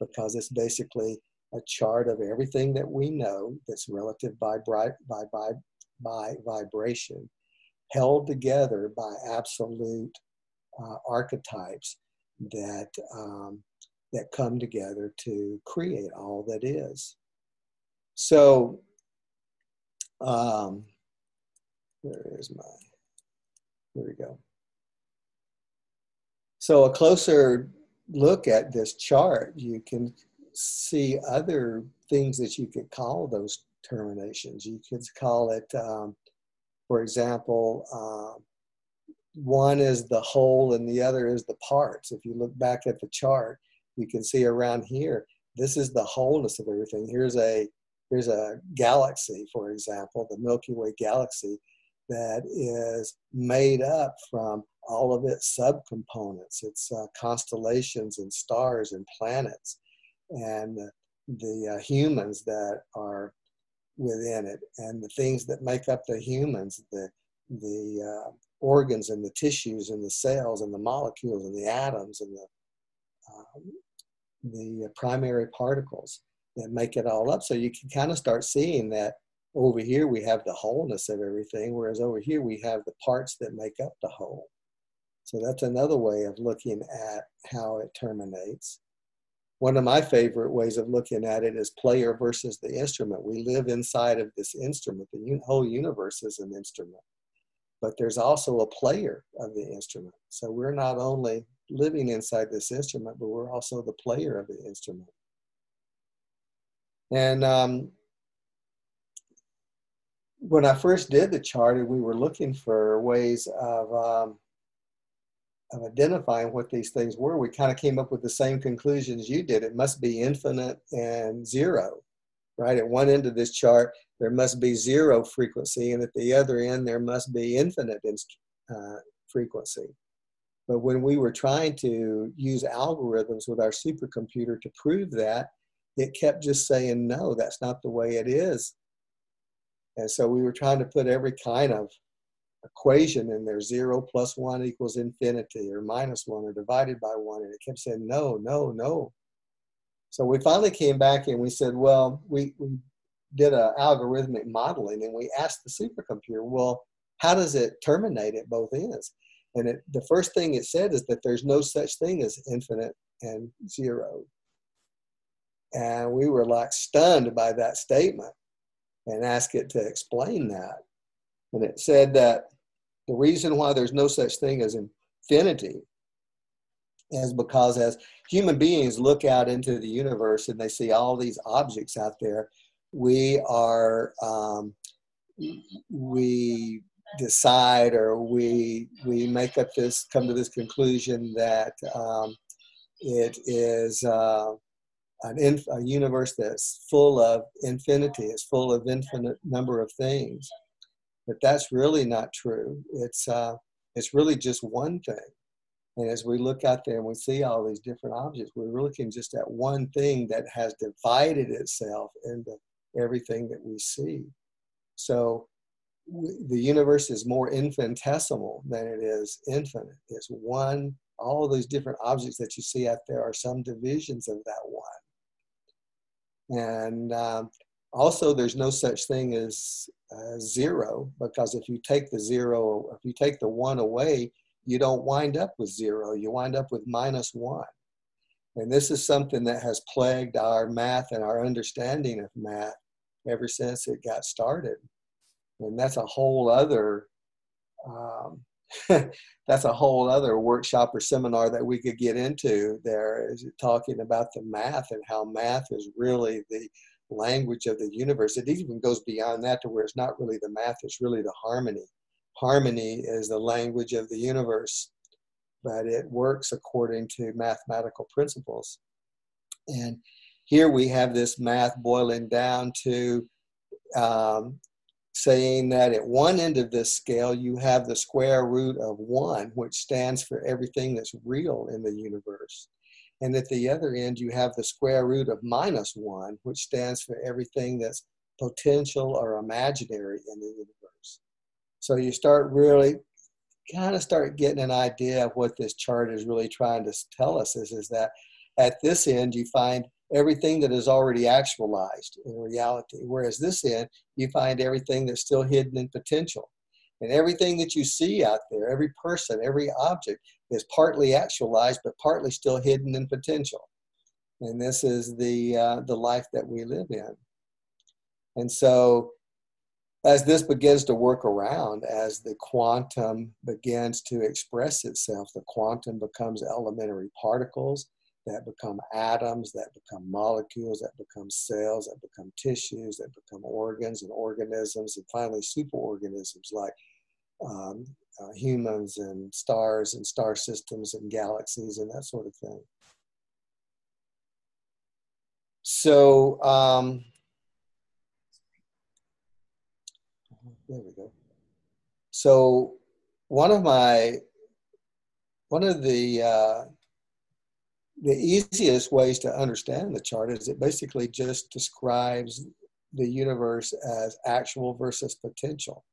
because it's basically a chart of everything that we know that's relative by, by, by, by vibration held together by absolute uh, archetypes that um, that come together to create all that is. So, um, where is my? Here we go. So a closer look at this chart, you can see other things that you could call those terminations. You could call it um, for example, um, one is the whole and the other is the parts. If you look back at the chart, you can see around here, this is the wholeness of everything. Here's a here's a galaxy, for example, the Milky Way galaxy, that is made up from all of its subcomponents. It's uh, constellations and stars and planets, and the uh, humans that are within it and the things that make up the humans, the, the uh, organs and the tissues and the cells and the molecules and the atoms and the, um, the primary particles that make it all up. So you can kind of start seeing that over here we have the wholeness of everything, whereas over here we have the parts that make up the whole. So that's another way of looking at how it terminates one of my favorite ways of looking at it is player versus the instrument. We live inside of this instrument. The whole universe is an instrument, but there's also a player of the instrument. So we're not only living inside this instrument, but we're also the player of the instrument. And um, when I first did the chart, we were looking for ways of um, of identifying what these things were, we kind of came up with the same conclusions you did. It must be infinite and zero, right? At one end of this chart, there must be zero frequency, and at the other end, there must be infinite uh, frequency. But when we were trying to use algorithms with our supercomputer to prove that, it kept just saying, no, that's not the way it is. And so we were trying to put every kind of equation and there's zero plus one equals infinity or minus one or divided by one. And it kept saying, no, no, no. So we finally came back and we said, well, we, we did a algorithmic modeling and we asked the supercomputer, well, how does it terminate at both ends? And it, the first thing it said is that there's no such thing as infinite and zero. And we were like stunned by that statement and asked it to explain that. And it said that the reason why there's no such thing as infinity is because as human beings look out into the universe and they see all these objects out there, we are um, we decide or we we make up this come to this conclusion that um, it is uh, an inf- a universe that's full of infinity it's full of infinite number of things but that's really not true it's uh, it's really just one thing and as we look out there and we see all these different objects we're looking just at one thing that has divided itself into everything that we see so the universe is more infinitesimal than it is infinite. It's one, all of those different objects that you see out there are some divisions of that one. And um, also, there's no such thing as uh, zero because if you take the zero, if you take the one away, you don't wind up with zero, you wind up with minus one. And this is something that has plagued our math and our understanding of math ever since it got started and that's a whole other um, [LAUGHS] that's a whole other workshop or seminar that we could get into there is talking about the math and how math is really the language of the universe. It even goes beyond that to where it's not really the math it's really the harmony. Harmony is the language of the universe but it works according to mathematical principles. And here we have this math boiling down to um, saying that at one end of this scale you have the square root of one, which stands for everything that's real in the universe. And at the other end, you have the square root of minus one, which stands for everything that's potential or imaginary in the universe. So you start really kind of start getting an idea of what this chart is really trying to tell us is, is that at this end, you find everything that is already actualized in reality. Whereas this end, you find everything that's still hidden in potential. And everything that you see out there, every person, every object is partly actualized, but partly still hidden in potential. And this is the, uh, the life that we live in. And so, as this begins to work around, as the quantum begins to express itself, the quantum becomes elementary particles, that become atoms, that become molecules, that become cells, that become tissues, that become organs and organisms, and finally superorganisms like um, uh, humans and stars and star systems and galaxies and that sort of thing. So, um, there we go. So, one of my, one of the uh, the easiest ways to understand the chart is it basically just describes the universe as actual versus potential.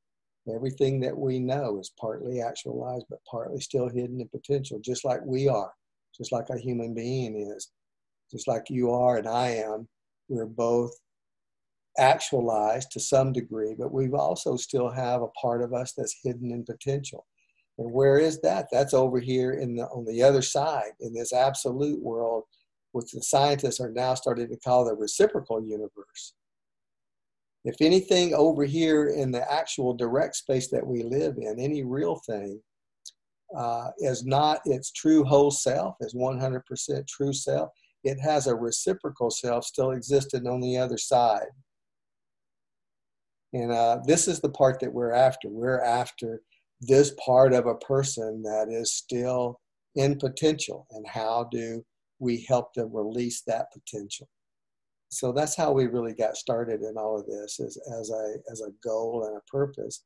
Everything that we know is partly actualized, but partly still hidden in potential, just like we are, just like a human being is, just like you are and I am. We're both actualized to some degree, but we also still have a part of us that's hidden in potential. And where is that? That's over here in the on the other side in this absolute world, which the scientists are now starting to call the reciprocal universe. If anything over here in the actual direct space that we live in, any real thing, uh, is not its true whole self, is 100% true self, it has a reciprocal self still existing on the other side. And uh, this is the part that we're after. We're after this part of a person that is still in potential and how do we help them release that potential so that's how we really got started in all of this is as a as a goal and a purpose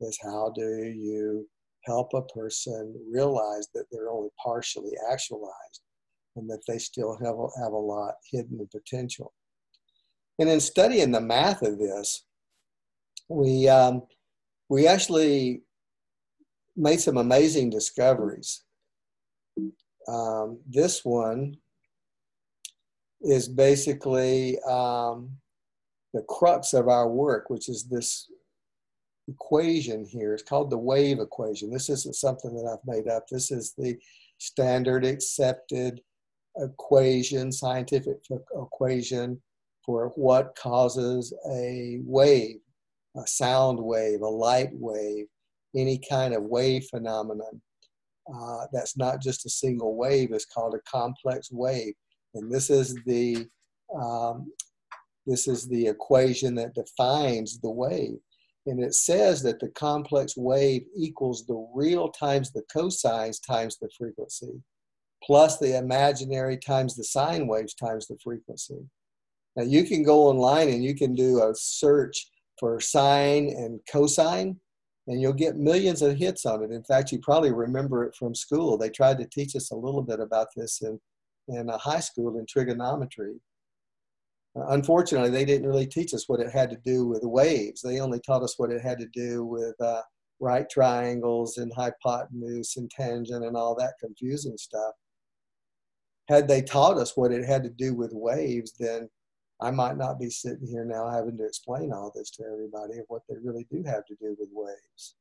is how do you help a person realize that they're only partially actualized and that they still have a, have a lot hidden in potential and in studying the math of this we um, we actually made some amazing discoveries. Um, this one is basically um, the crux of our work, which is this equation here. It's called the wave equation. This isn't something that I've made up. This is the standard accepted equation, scientific equation for what causes a wave, a sound wave, a light wave, any kind of wave phenomenon. Uh, that's not just a single wave, it's called a complex wave. And this is the um, this is the equation that defines the wave. And it says that the complex wave equals the real times the cosines times the frequency, plus the imaginary times the sine waves times the frequency. Now you can go online and you can do a search for sine and cosine, and you'll get millions of hits on it. In fact, you probably remember it from school. They tried to teach us a little bit about this in, in a high school in trigonometry. Uh, unfortunately, they didn't really teach us what it had to do with waves. They only taught us what it had to do with uh, right triangles and hypotenuse and tangent and all that confusing stuff. Had they taught us what it had to do with waves, then I might not be sitting here now having to explain all this to everybody of what they really do have to do with waves.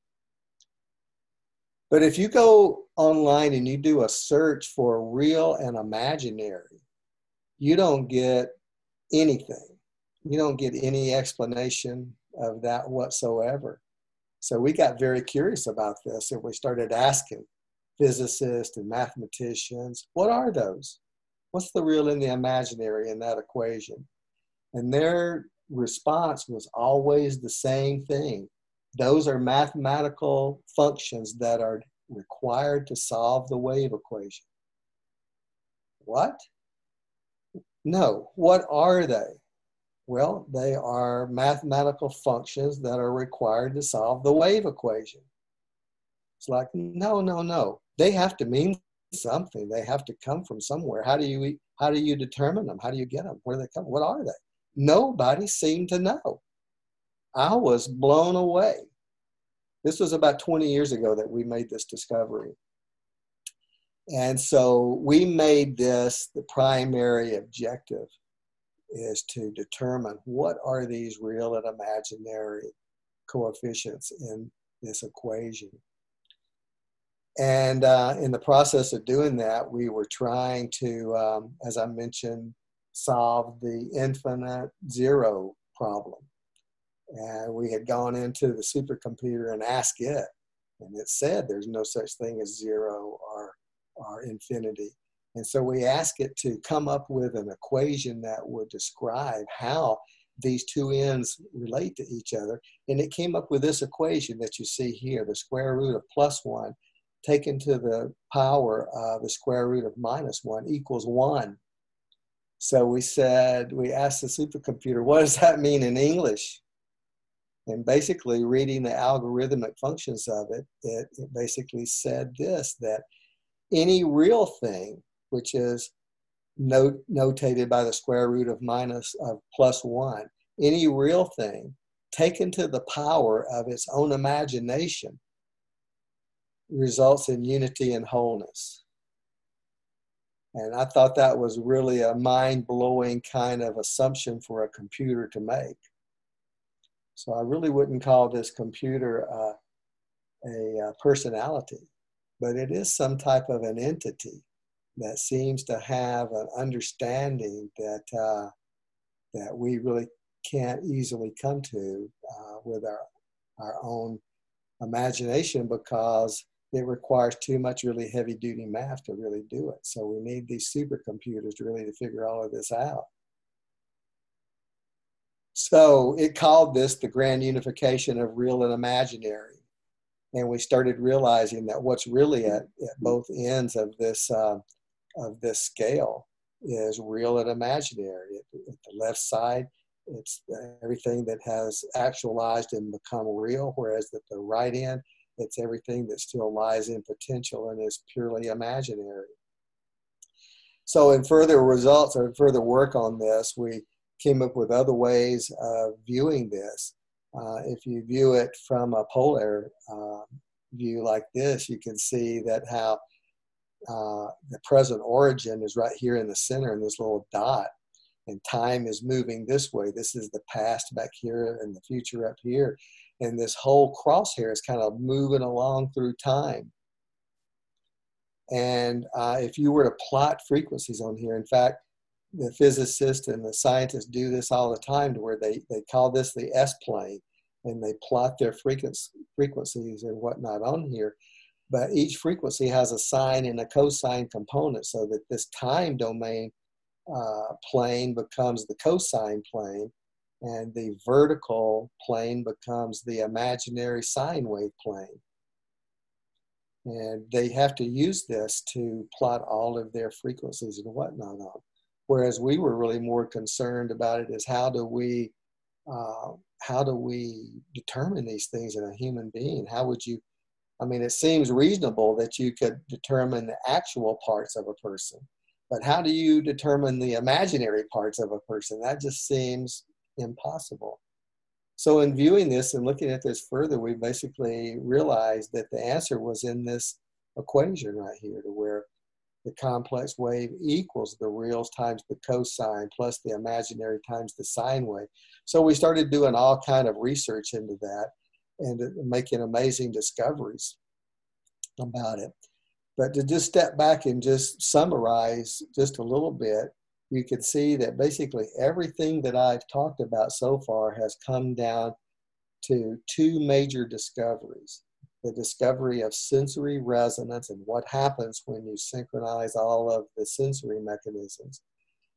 But if you go online and you do a search for real and imaginary, you don't get anything. You don't get any explanation of that whatsoever. So we got very curious about this and we started asking physicists and mathematicians, what are those? What's the real and the imaginary in that equation? And their response was always the same thing. Those are mathematical functions that are required to solve the wave equation. What? No. What are they? Well, they are mathematical functions that are required to solve the wave equation. It's like, no, no, no. They have to mean something. They have to come from somewhere. How do you how do you determine them? How do you get them? Where do they come? What are they? Nobody seemed to know. I was blown away. This was about 20 years ago that we made this discovery. And so we made this the primary objective is to determine what are these real and imaginary coefficients in this equation. And uh, in the process of doing that, we were trying to, um, as I mentioned, solve the infinite zero problem. And we had gone into the supercomputer and asked it, and it said there's no such thing as zero or our infinity. And so we asked it to come up with an equation that would describe how these two ends relate to each other. And it came up with this equation that you see here, the square root of plus one taken to the power of the square root of minus one equals one. So we said, we asked the supercomputer, what does that mean in English? And basically reading the algorithmic functions of it, it, it basically said this, that any real thing, which is note, notated by the square root of minus of plus one, any real thing taken to the power of its own imagination results in unity and wholeness. And I thought that was really a mind blowing kind of assumption for a computer to make. So I really wouldn't call this computer uh, a, a personality but it is some type of an entity that seems to have an understanding that uh, that we really can't easily come to uh, with our our own imagination because it requires too much really heavy duty math to really do it. So we need these supercomputers really to figure all of this out. So it called this the grand unification of real and imaginary and we started realizing that what's really at, at both ends of this uh, of this scale is real and imaginary. At, at the left side, it's everything that has actualized and become real, whereas at the right end, it's everything that still lies in potential and is purely imaginary. So, in further results or further work on this, we came up with other ways of viewing this. Uh, if you view it from a polar uh, view like this, you can see that how uh, the present origin is right here in the center in this little dot. and time is moving this way. This is the past back here and the future up here. And this whole crosshair is kind of moving along through time. And uh, if you were to plot frequencies on here, in fact, the physicists and the scientists do this all the time to where they, they call this the S plane and they plot their frequencies and whatnot on here. But each frequency has a sine and a cosine component so that this time domain uh, plane becomes the cosine plane and the vertical plane becomes the imaginary sine wave plane. And they have to use this to plot all of their frequencies and whatnot on. Whereas we were really more concerned about it is how do we uh, how do we determine these things in a human being? How would you? I mean, it seems reasonable that you could determine the actual parts of a person, but how do you determine the imaginary parts of a person? That just seems impossible. So, in viewing this and looking at this further, we basically realized that the answer was in this equation right here, to where the complex wave equals the reals times the cosine plus the imaginary times the sine wave. So we started doing all kind of research into that and making amazing discoveries about it. But to just step back and just summarize just a little bit, you can see that basically everything that I've talked about so far has come down to two major discoveries the discovery of sensory resonance and what happens when you synchronize all of the sensory mechanisms.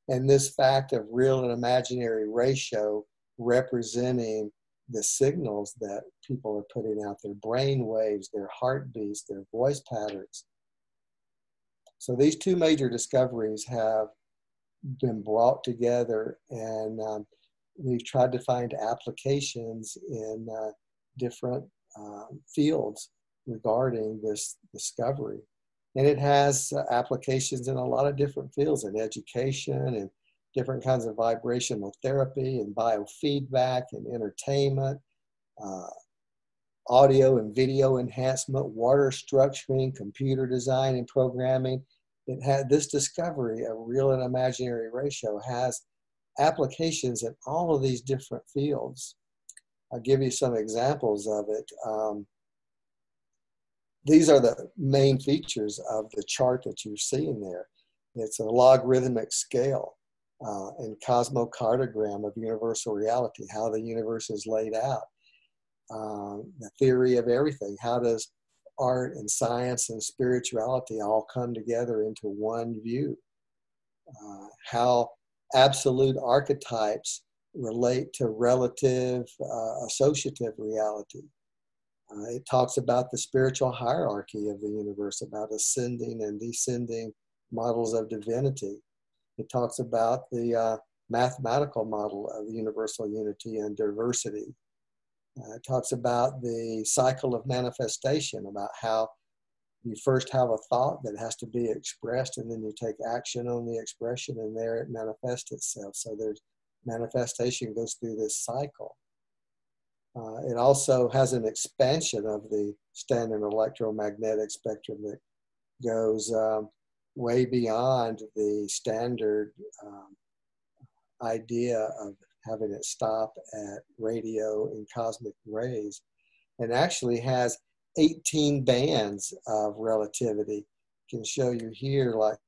And this fact of real and imaginary ratio representing the signals that people are putting out, their brain waves, their heartbeats, their voice patterns. So these two major discoveries have been brought together and um, we've tried to find applications in uh, different um, fields regarding this discovery. And it has uh, applications in a lot of different fields in education and different kinds of vibrational therapy and biofeedback and entertainment, uh, audio and video enhancement, water structuring, computer design and programming. It had this discovery of real and imaginary ratio has applications in all of these different fields. I'll give you some examples of it. Um, these are the main features of the chart that you're seeing there. It's a logarithmic scale uh, and cosmocartogram of universal reality, how the universe is laid out. Um, the theory of everything. How does art and science and spirituality all come together into one view? Uh, how absolute archetypes relate to relative uh, associative reality. Uh, it talks about the spiritual hierarchy of the universe, about ascending and descending models of divinity. It talks about the uh, mathematical model of universal unity and diversity. Uh, it talks about the cycle of manifestation, about how you first have a thought that has to be expressed, and then you take action on the expression, and there it manifests itself. So there's manifestation goes through this cycle. Uh, it also has an expansion of the standard electromagnetic spectrum that goes um, way beyond the standard um, idea of having it stop at radio and cosmic rays, and actually has 18 bands of relativity. Can show you here, like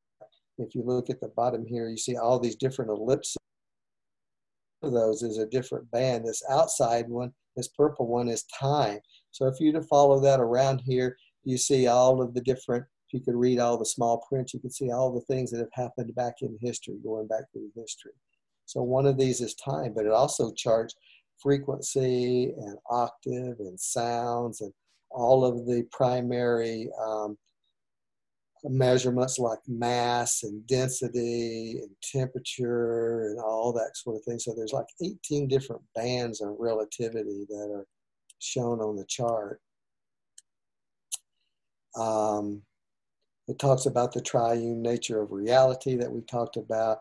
if you look at the bottom here, you see all these different ellipses of those is a different band. This outside one, this purple one is time. So if you to follow that around here, you see all of the different, if you could read all the small print, you can see all the things that have happened back in history, going back through history. So one of these is time, but it also charts frequency and octave and sounds and all of the primary um, measurements like mass and density and temperature and all that sort of thing. So there's like 18 different bands of relativity that are shown on the chart. Um, it talks about the triune nature of reality that we talked about.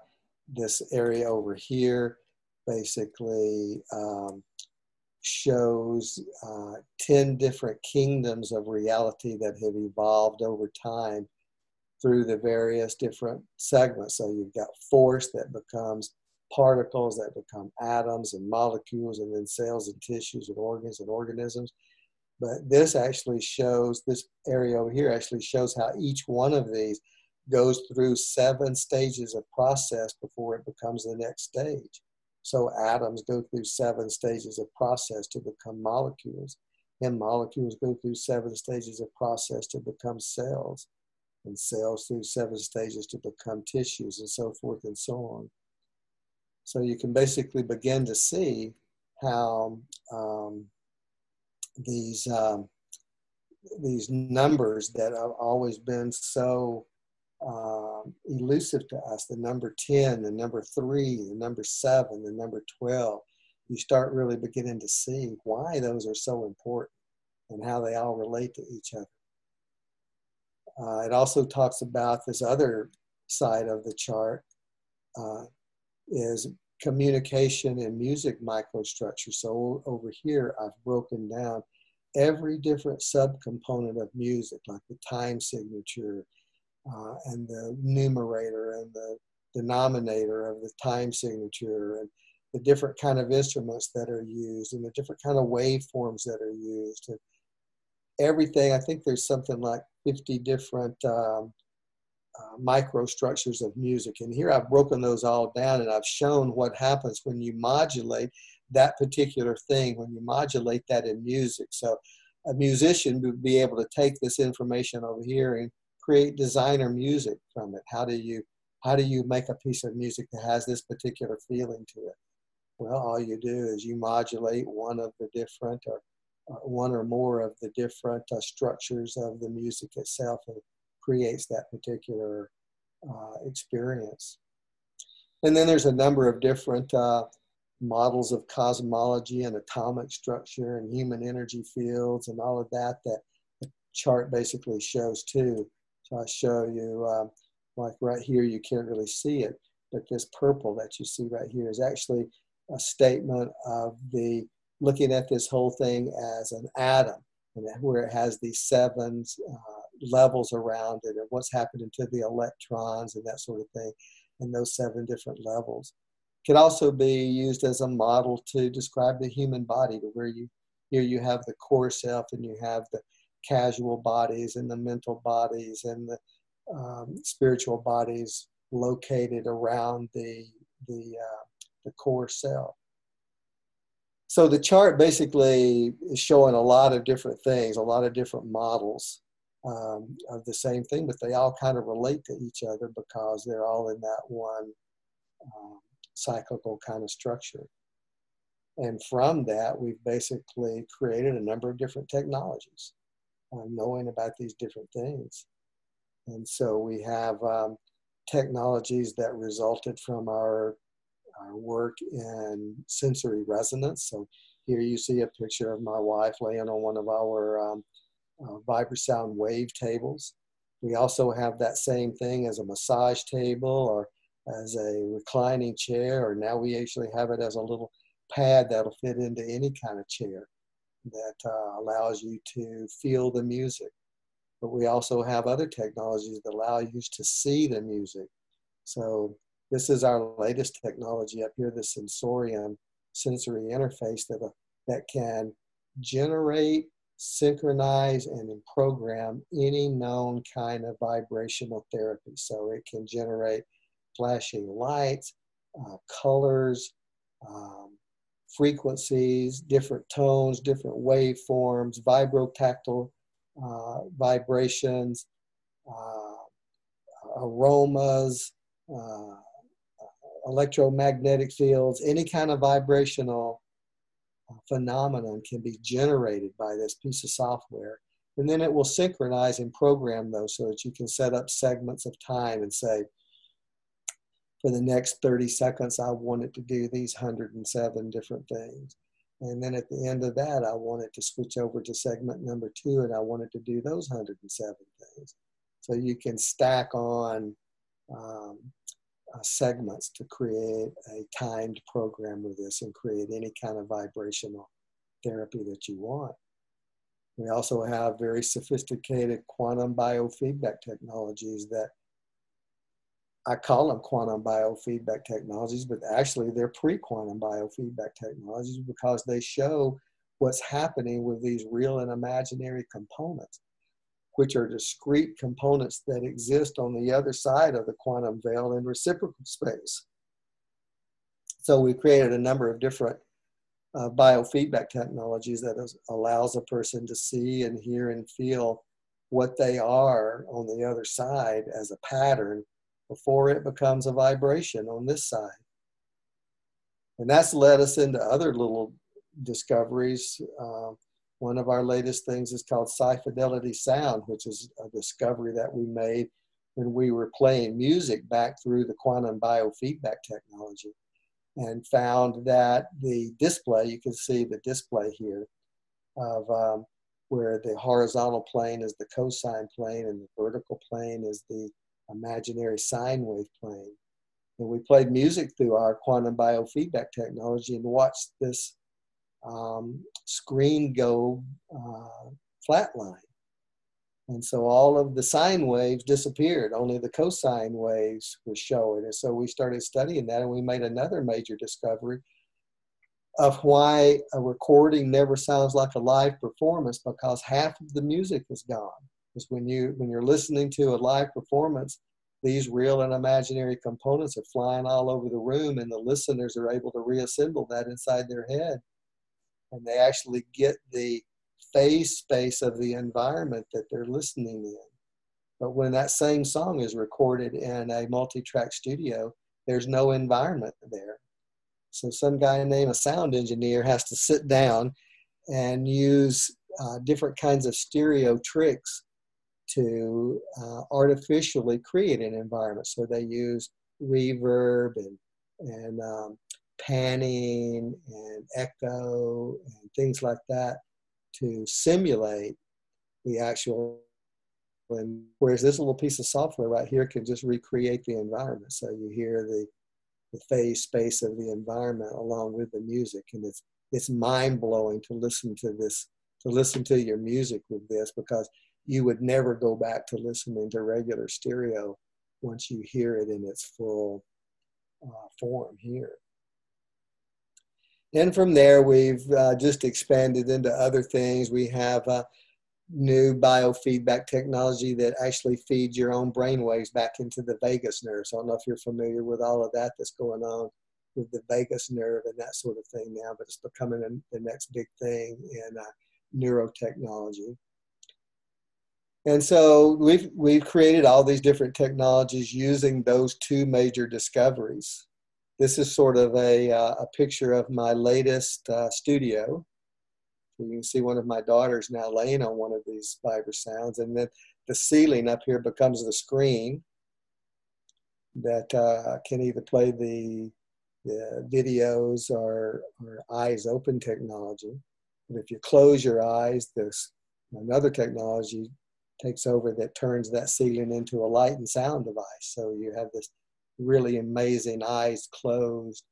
This area over here basically um, shows uh, 10 different kingdoms of reality that have evolved over time through the various different segments. So you've got force that becomes particles that become atoms and molecules and then cells and tissues and organs and organisms. But this actually shows, this area over here actually shows how each one of these goes through seven stages of process before it becomes the next stage. So atoms go through seven stages of process to become molecules, and molecules go through seven stages of process to become cells, and cells through seven stages to become tissues, and so forth and so on. So you can basically begin to see how um, these um, these numbers that have always been so um, elusive to us the number 10 the number 3 the number 7 the number 12 you start really beginning to see why those are so important and how they all relate to each other uh, it also talks about this other side of the chart uh, is communication and music microstructure. So over here i've broken down every different subcomponent of music like the time signature uh, and the numerator and the denominator of the time signature and the different kind of instruments that are used and the different kind of waveforms that are used and everything. I think there's something like 50 different um, uh, microstructures of music and here i've broken those all down and i've shown what happens when you modulate that particular thing when you modulate that in music so a musician would be able to take this information over here and create designer music from it? How do you how do you make a piece of music that has this particular feeling to it? Well, all you do is you modulate one of the different or one or more of the different uh, structures of the music itself and creates that particular uh, experience. And then there's a number of different uh, models of cosmology and atomic structure and human energy fields and all of that that the chart basically shows too. So I show you, um, like right here, you can't really see it, but this purple that you see right here is actually a statement of the looking at this whole thing as an atom, and where it has these seven uh, levels around it, and what's happening to the electrons and that sort of thing, and those seven different levels. Could also be used as a model to describe the human body, to where you here you have the core self and you have the causal bodies and the mental bodies and the um, spiritual bodies located around the the uh, the core cell. So the chart basically is showing a lot of different things, a lot of different models um, of the same thing, but they all kind of relate to each other because they're all in that one um, cyclical kind of structure. And from that, we've basically created a number of different technologies uh, knowing about these different things. And so we have um, technologies that resulted from our, our work in sensory resonance. So here you see a picture of my wife laying on one of our um, uh, Vibrasound wave tables. We also have that same thing as a massage table or as a reclining chair, or now we actually have it as a little pad that'll fit into any kind of chair that uh, allows you to feel the music. But we also have other technologies that allow you to see the music. So this is our latest technology up here, the Sensorium sensory interface that, uh, that can generate, synchronize, and program any known kind of vibrational therapy. So it can generate flashing lights, uh, colors, um, frequencies, different tones, different waveforms, vibrotactile uh, vibrations, uh, aromas, uh, electromagnetic fields, any kind of vibrational uh, phenomenon can be generated by this piece of software. And then it will synchronize and program those so that you can set up segments of time and say, for the next 30 seconds, I want it to do these 107 different things. And then at the end of that, I want it to switch over to segment number two and I wanted to do those 107 things. So you can stack on um, uh, segments to create a timed program with this and create any kind of vibrational therapy that you want. We also have very sophisticated quantum biofeedback technologies that I call them quantum biofeedback technologies, but actually they're pre-quantum biofeedback technologies because they show what's happening with these real and imaginary components, which are discrete components that exist on the other side of the quantum veil in reciprocal space. So we created a number of different uh, biofeedback technologies that is, allows a person to see and hear and feel what they are on the other side as a pattern before it becomes a vibration on this side. And that's led us into other little discoveries. Uh, one of our latest things is called Psi Fidelity Sound, which is a discovery that we made when we were playing music back through the quantum biofeedback technology and found that the display, you can see the display here of um, where the horizontal plane is the cosine plane and the vertical plane is the imaginary sine wave plane. And we played music through our quantum biofeedback technology and watched this um, screen go uh, flatline. And so all of the sine waves disappeared, only the cosine waves were showing. And so we started studying that and we made another major discovery of why a recording never sounds like a live performance because half of the music is gone. Because when you when you're listening to a live performance, these real and imaginary components are flying all over the room and the listeners are able to reassemble that inside their head. And they actually get the phase space of the environment that they're listening in. But when that same song is recorded in a multi track studio, there's no environment there. So some guy named a sound engineer has to sit down and use uh, different kinds of stereo tricks to uh, artificially create an environment. So they use reverb and and um, panning and echo and things like that to simulate the actual and whereas this little piece of software right here can just recreate the environment. So you hear the the phase space of the environment along with the music and it's it's mind blowing to listen to this to listen to your music with this because you would never go back to listening to regular stereo once you hear it in its full uh, form here and from there, we've uh, just expanded into other things. We have uh, new biofeedback technology that actually feeds your own brain waves back into the vagus nerve. So I don't know if you're familiar with all of that that's going on with the vagus nerve and that sort of thing now, but it's becoming the next big thing in uh, neurotechnology. And so we've, we've created all these different technologies using those two major discoveries this is sort of a, uh, a picture of my latest uh, studio. You can see one of my daughters now laying on one of these Vibrasounds, and then the ceiling up here becomes the screen that uh, can either play the, the videos or, or eyes open technology. And if you close your eyes, this another technology takes over that turns that ceiling into a light and sound device. So you have this really amazing eyes closed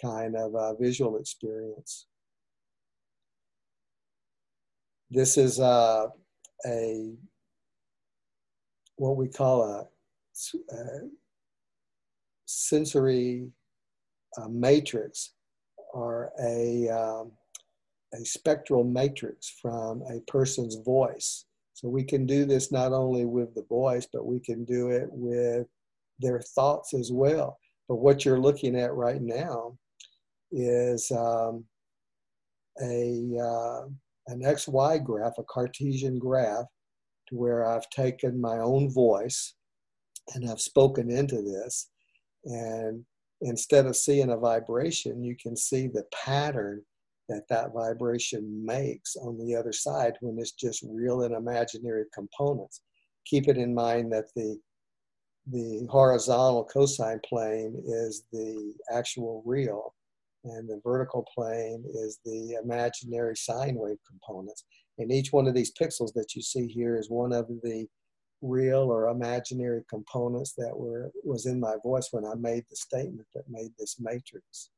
kind of uh, visual experience. This is uh, a what we call a, a sensory uh, matrix or a, um, a spectral matrix from a person's voice. So we can do this not only with the voice, but we can do it with their thoughts as well. But what you're looking at right now is um, a uh, an XY graph, a Cartesian graph, to where I've taken my own voice and I've spoken into this. And instead of seeing a vibration, you can see the pattern that that vibration makes on the other side when it's just real and imaginary components. Keep it in mind that the the horizontal cosine plane is the actual real, and the vertical plane is the imaginary sine wave components. And each one of these pixels that you see here is one of the real or imaginary components that were was in my voice when I made the statement that made this matrix.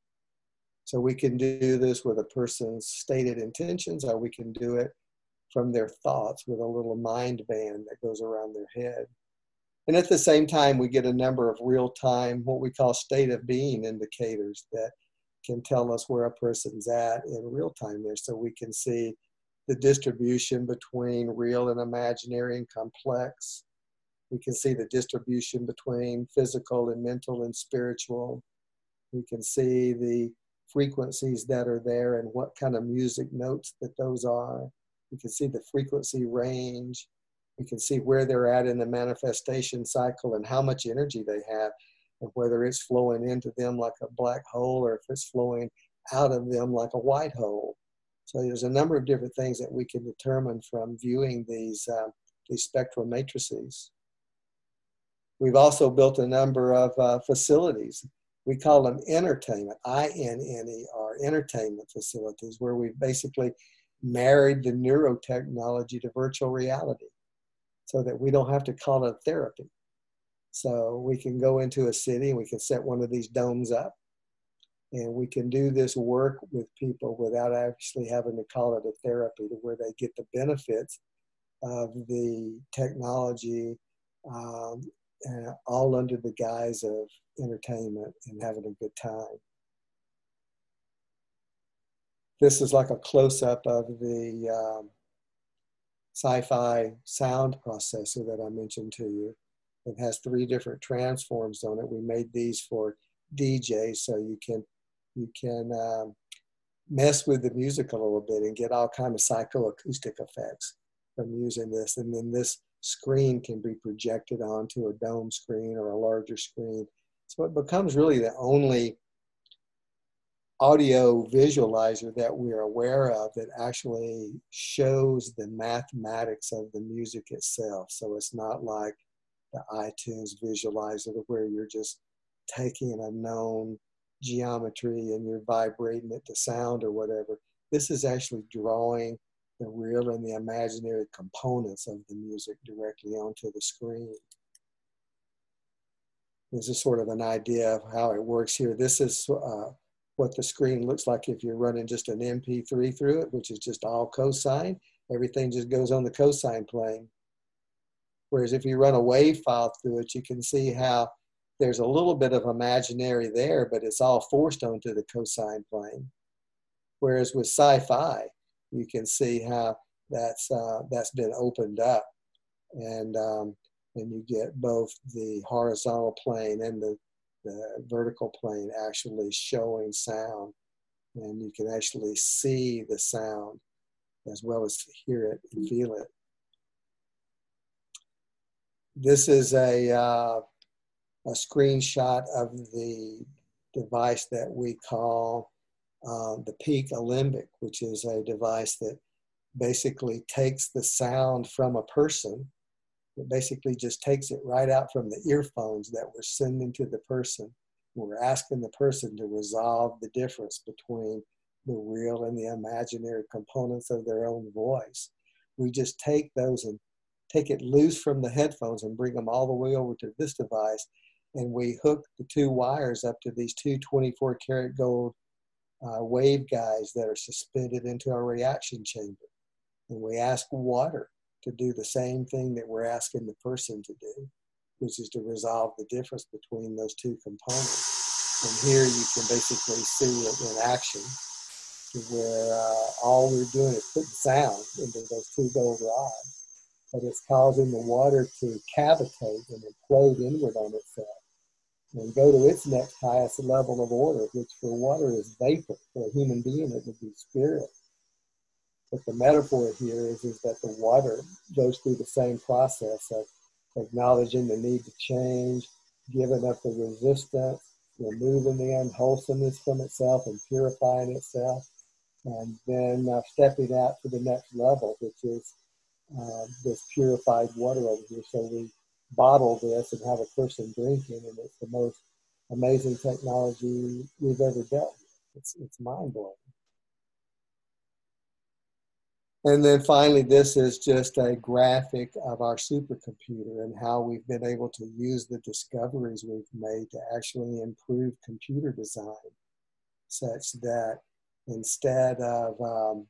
So we can do this with a person's stated intentions, or we can do it from their thoughts with a little mind band that goes around their head. And at the same time, we get a number of real time, what we call state of being indicators that can tell us where a person's at in real time there. So we can see the distribution between real and imaginary and complex. We can see the distribution between physical and mental and spiritual. We can see the frequencies that are there and what kind of music notes that those are. We can see the frequency range. We can see where they're at in the manifestation cycle and how much energy they have and whether it's flowing into them like a black hole or if it's flowing out of them like a white hole. So there's a number of different things that we can determine from viewing these, uh, these spectral matrices. We've also built a number of uh, facilities. We call them entertainment, I-N-N-E-R, entertainment facilities, where we've basically married the neurotechnology to virtual reality so that we don't have to call it therapy. So we can go into a city and we can set one of these domes up and we can do this work with people without actually having to call it a therapy to where they get the benefits of the technology um, all under the guise of entertainment and having a good time. This is like a close-up of the um, Psi-Fi sound processor that I mentioned to you. It has three different transforms on it. We made these for DJs so you can you can um, mess with the music a little bit and get all kind of psychoacoustic effects from using this. And then this screen can be projected onto a dome screen or a larger screen. So it becomes really the only audio visualizer that we're aware of that actually shows the mathematics of the music itself. So it's not like the iTunes visualizer where you're just taking a known geometry and you're vibrating it to sound or whatever. This is actually drawing the real and the imaginary components of the music directly onto the screen. This is sort of an idea of how it works here. This is uh, what the screen looks like if you're running just an MP3 through it, which is just all cosine. Everything just goes on the cosine plane. Whereas if you run a wave file through it, you can see how there's a little bit of imaginary there, but it's all forced onto the cosine plane. Whereas with Psi-Fi, you can see how that's uh, that's been opened up, and um, and you get both the horizontal plane and the, the vertical plane actually showing sound, and you can actually see the sound as well as hear it and feel it. This is a, uh, a screenshot of the device that we call uh, the Peak Alembic, which is a device that basically takes the sound from a person. It basically just takes it right out from the earphones that we're sending to the person. We're asking the person to resolve the difference between the real and the imaginary components of their own voice. We just take those and take it loose from the headphones and bring them all the way over to this device. And we hook the two wires up to these two 24 karat gold uh, wave guides that are suspended into our reaction chamber. And we ask water to do the same thing that we're asking the person to do, which is to resolve the difference between those two components. And here you can basically see it in action where uh, all we're doing is putting sound into those two gold rods but it's causing the water to cavitate and implode inward on itself and go to its next highest level of order, which for water is vapor. For a human being, it would be spirit. But the metaphor here is, is that the water goes through the same process of acknowledging the need to change, giving up the resistance, removing the unwholesomeness from itself and purifying itself, and then uh, stepping out to the next level, which is uh, this purified water over here. So we bottle this and have a person drinking, and it's the most amazing technology we've ever with. It's, it's mind blowing. And then finally, this is just a graphic of our supercomputer and how we've been able to use the discoveries we've made to actually improve computer design such that instead of um,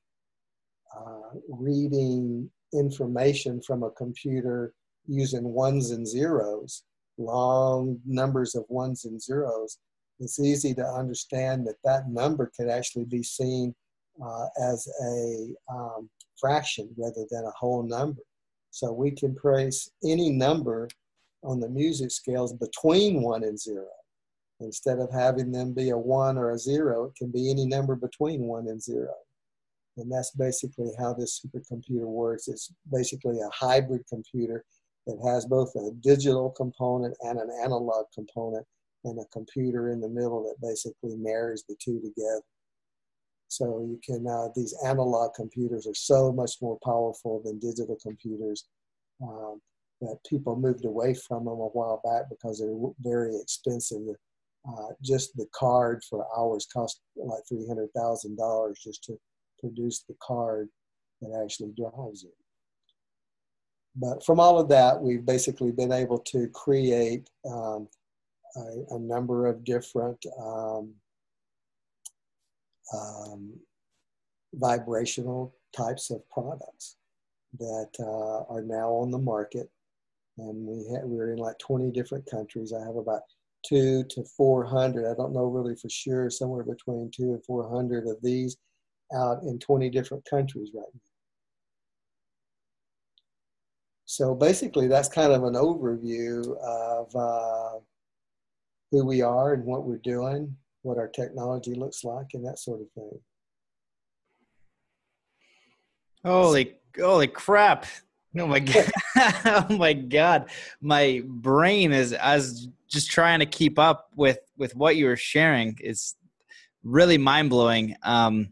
uh, reading information from a computer using ones and zeros, long numbers of ones and zeros, it's easy to understand that that number can actually be seen uh, as a um, fraction rather than a whole number. So we can trace any number on the music scales between one and zero. Instead of having them be a one or a zero, it can be any number between one and zero. And that's basically how this supercomputer works. It's basically a hybrid computer that has both a digital component and an analog component and a computer in the middle that basically marries the two together. So you can, uh, these analog computers are so much more powerful than digital computers um, that people moved away from them a while back because they're very expensive. Uh, just the card for ours cost like $300,000 just to produce the card that actually drives it. But from all of that, we've basically been able to create um, a, a, number of different um, um, vibrational types of products that uh, are now on the market. And we ha- we're in like 20 different countries. I have about two to 400, I don't know really for sure, somewhere between two and 400 of these out in 20 different countries right now. So basically, that's kind of an overview of uh, who we are and what we're doing, what our technology looks like, and that sort of thing. Holy, holy crap! Oh my god! [LAUGHS] oh my god! My brain is as just trying to keep up with with what you were sharing. It's really mind blowing. Um,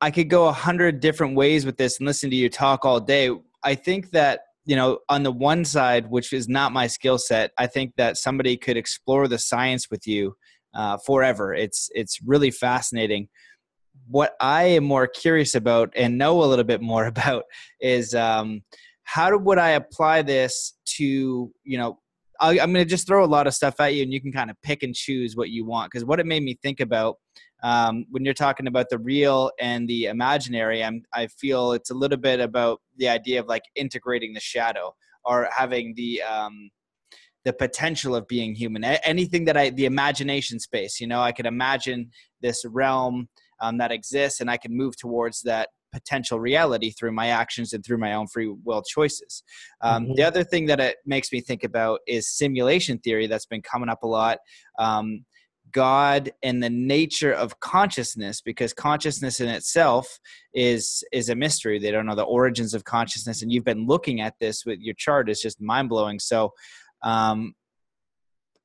I could go a hundred different ways with this and listen to you talk all day. I think that you know on the one side, which is not my skill set, I think that somebody could explore the science with you uh, forever. It's it's really fascinating. What I am more curious about and know a little bit more [LAUGHS] about is um, how would I apply this to you know i am going to just throw a lot of stuff at you and you can kind of pick and choose what you want because what it made me think about um, when you're talking about the real and the imaginary, I'm, I feel it's a little bit about the idea of like integrating the shadow or having the um, the potential of being human. Anything that I, the imagination space, you know, I could imagine this realm um, that exists, and I can move towards that potential reality through my actions and through my own free will choices. Um, mm-hmm. The other thing that it makes me think about is simulation theory that's been coming up a lot. Um, God and the nature of consciousness because consciousness in itself is is a mystery. They don't know the origins of consciousness, and you've been looking at this with your chart. It's just mind blowing. So, um,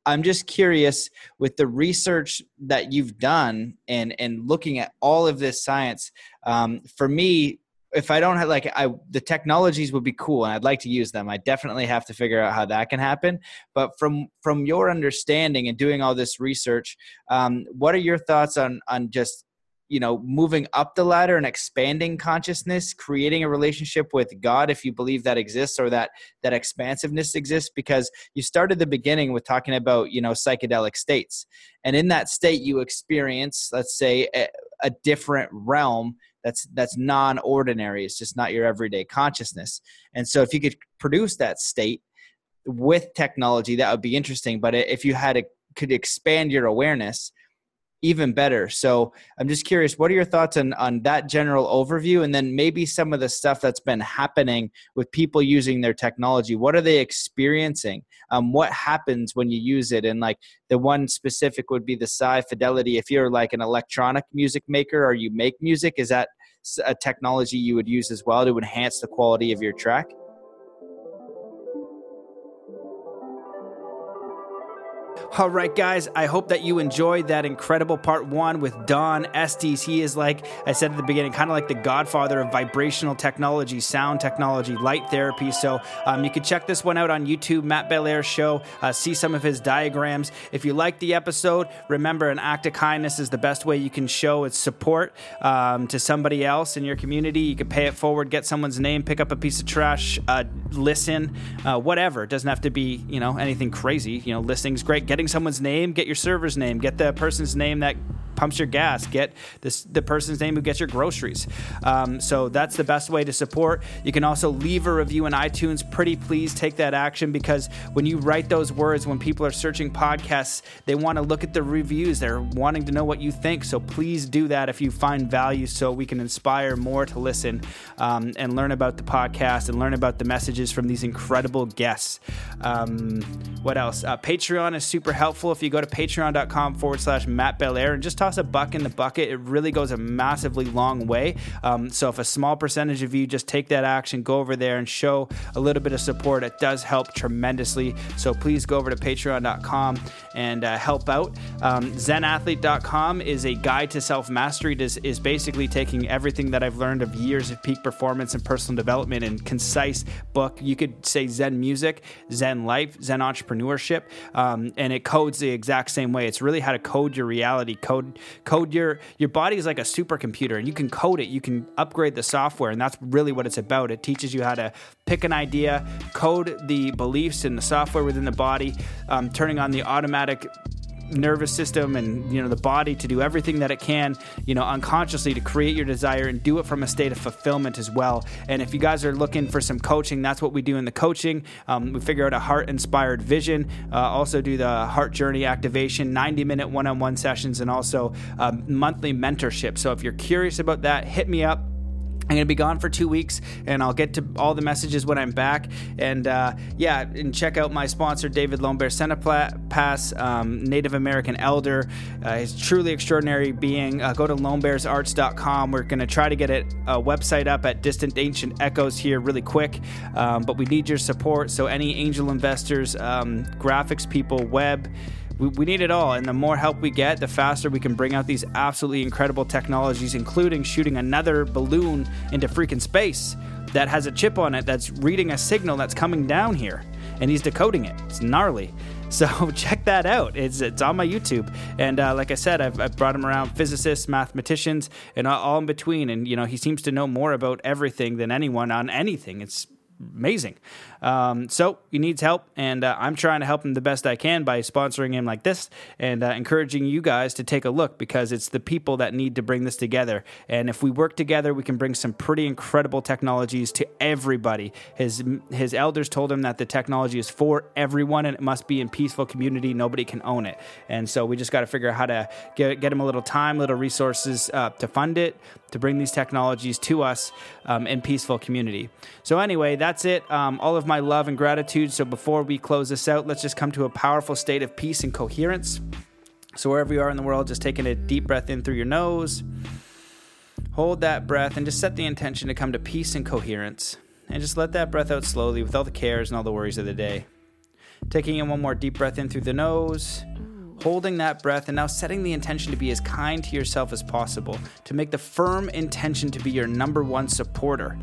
I'm just curious with the research that you've done and and looking at all of this science. Um, for me, if I don't have like I the technologies would be cool and I'd like to use them. I definitely have to figure out how that can happen. But from from your understanding and doing all this research, um, what are your thoughts on on just you know moving up the ladder and expanding consciousness creating a relationship with god if you believe that exists or that that expansiveness exists because you started the beginning with talking about you know psychedelic states. And in that state you experience let's say a, a different realm that's that's non-ordinary. It's just not your everyday consciousness. And so if you could produce that state with technology that would be interesting. But if you had a could expand your awareness even better. So i'm just curious what are your thoughts on on that general overview? And then maybe some of the stuff that's been happening with people using their technology what are they experiencing? Um, what happens when you use it? And like the one specific would be the psi fidelity. If you're like an electronic music maker or you make music? Is that a technology you would use as well to enhance the quality of your track All right, guys, I hope that you enjoyed that incredible part one with Don Estes. He is, like I said at the beginning, kind of like the godfather of vibrational technology, sound technology, light therapy. So um, you can check this one out on YouTube, Matt Belair Show, uh, see some of his diagrams. If you like the episode, remember an act of kindness is the best way you can show its support um, to somebody else in your community. You can pay it forward, get someone's name, pick up a piece of trash, uh, listen, uh, whatever. It doesn't have to be, you know, anything crazy. You know, listening's great. Getting someone's name, get your server's name, get the person's name that pumps your gas. Get this the person's name who gets your groceries. Um, so that's the best way to support. You can also leave a review in iTunes. Pretty please take that action because when you write those words, when people are searching podcasts, they want to look at the reviews. They're wanting to know what you think. So please do that if you find value, so we can inspire more to listen um, and learn about the podcast and learn about the messages from these incredible guests. Um, what else? Uh, Patreon is super helpful. If you go to patreon.com forward slash Matt Belair and just toss a buck in the bucket, it really goes a massively long way. Um, so if a small percentage of you just take that action, go over there and show a little bit of support, it does help tremendously. So please go over to patreon.com and uh, help out. Um, ZenAthlete.com is a guide to self mastery. It is, is basically taking everything that I've learned of years of peak performance and personal development in concise book. You could say Zen music, Zen life, Zen entrepreneurship, um, and it codes the exact same way. It's really how to code your reality, code code your your body is like a supercomputer, and you can code it. You can upgrade the software, and that's really what it's about. It teaches you how to pick an idea, code the beliefs in the software within the body, um, turning on the automatic nervous system and you know the body to do everything that it can you know unconsciously to create your desire and do it from a state of fulfillment as well. And if you guys are looking for some coaching that's what we do in the coaching. Um, we figure out a heart inspired vision uh, also do the heart journey activation 90 minute one-on-one sessions and also um, monthly mentorship. So if you're curious about that hit me up I'm going to be gone for two weeks, and I'll get to all the messages when I'm back. And uh, yeah, and check out my sponsor, David Lombear Senepass, um, Native American elder. Uh, he's truly extraordinary being. Uh, go to lombairsarts.com. We're going to try to get it, a website up at Distant Ancient Echoes here really quick, um, but we need your support. So, any angel investors, um, graphics people, web, we, we need it all. And the more help we get, the faster we can bring out these absolutely incredible technologies, including shooting another balloon into freaking space that has a chip on it that's reading a signal that's coming down here. And he's decoding it. It's gnarly. [LAUGHS] So [LAUGHS] check that out. It's it's on my YouTube, and uh, like I said, I've, I've, brought him around physicists, mathematicians, and all in between. And you know, he seems to know more about everything than anyone on anything. It's amazing. Um, so he needs help, and uh, I'm trying to help him the best I can by sponsoring him like this and uh, encouraging you guys to take a look because it's the people that need to bring this together. And if we work together, we can bring some pretty incredible technologies to everybody. His his elders told him that the technology is for everyone and it must be in peaceful community. Nobody can own it, and so we just got to figure out how to get get him a little time, little resources uh, to fund it, to bring these technologies to us um, in peaceful community. So anyway, that's it. Um, all of my love and gratitude. So before we close this out, let's just come to a powerful state of peace and coherence. So wherever you are in the world, just taking a deep breath in through your nose. Hold that breath and just set the intention to come to peace and coherence. And just let that breath out slowly with all the cares and all the worries of the day. Taking in one more deep breath in through the nose holding that breath and now setting the intention to be as kind to yourself as possible, to make the firm intention to be your number one supporter.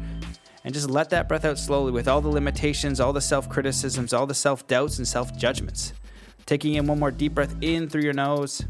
And just let that breath out slowly with all the limitations, all the self criticisms, all the self doubts, and self judgments. Taking in one more deep breath in through your nose,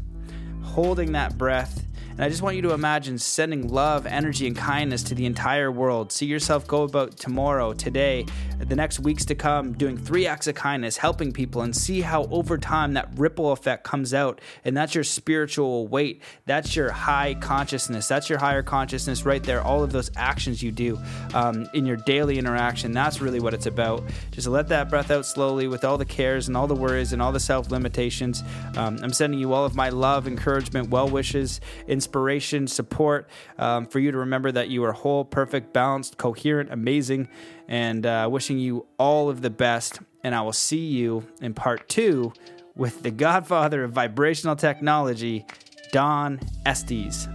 holding that breath, and I just want you to imagine sending love, energy, and kindness to the entire world. See yourself go about tomorrow, today, the next weeks to come, doing three acts of kindness, helping people, and see how over time that ripple effect comes out. And that's your spiritual weight. That's your high consciousness. That's your higher consciousness right there. All of those actions you do um, in your daily interaction. That's really what it's about. Just let that breath out slowly with all the cares and all the worries and all the self limitations. Um, I'm sending you all of my love, encouragement, well wishes, inspiration, support um, for you to remember that you are whole, perfect, balanced, coherent, amazing, and uh, wishing you all of the best. And I will see you in part two with the godfather of vibrational technology, Don Estes.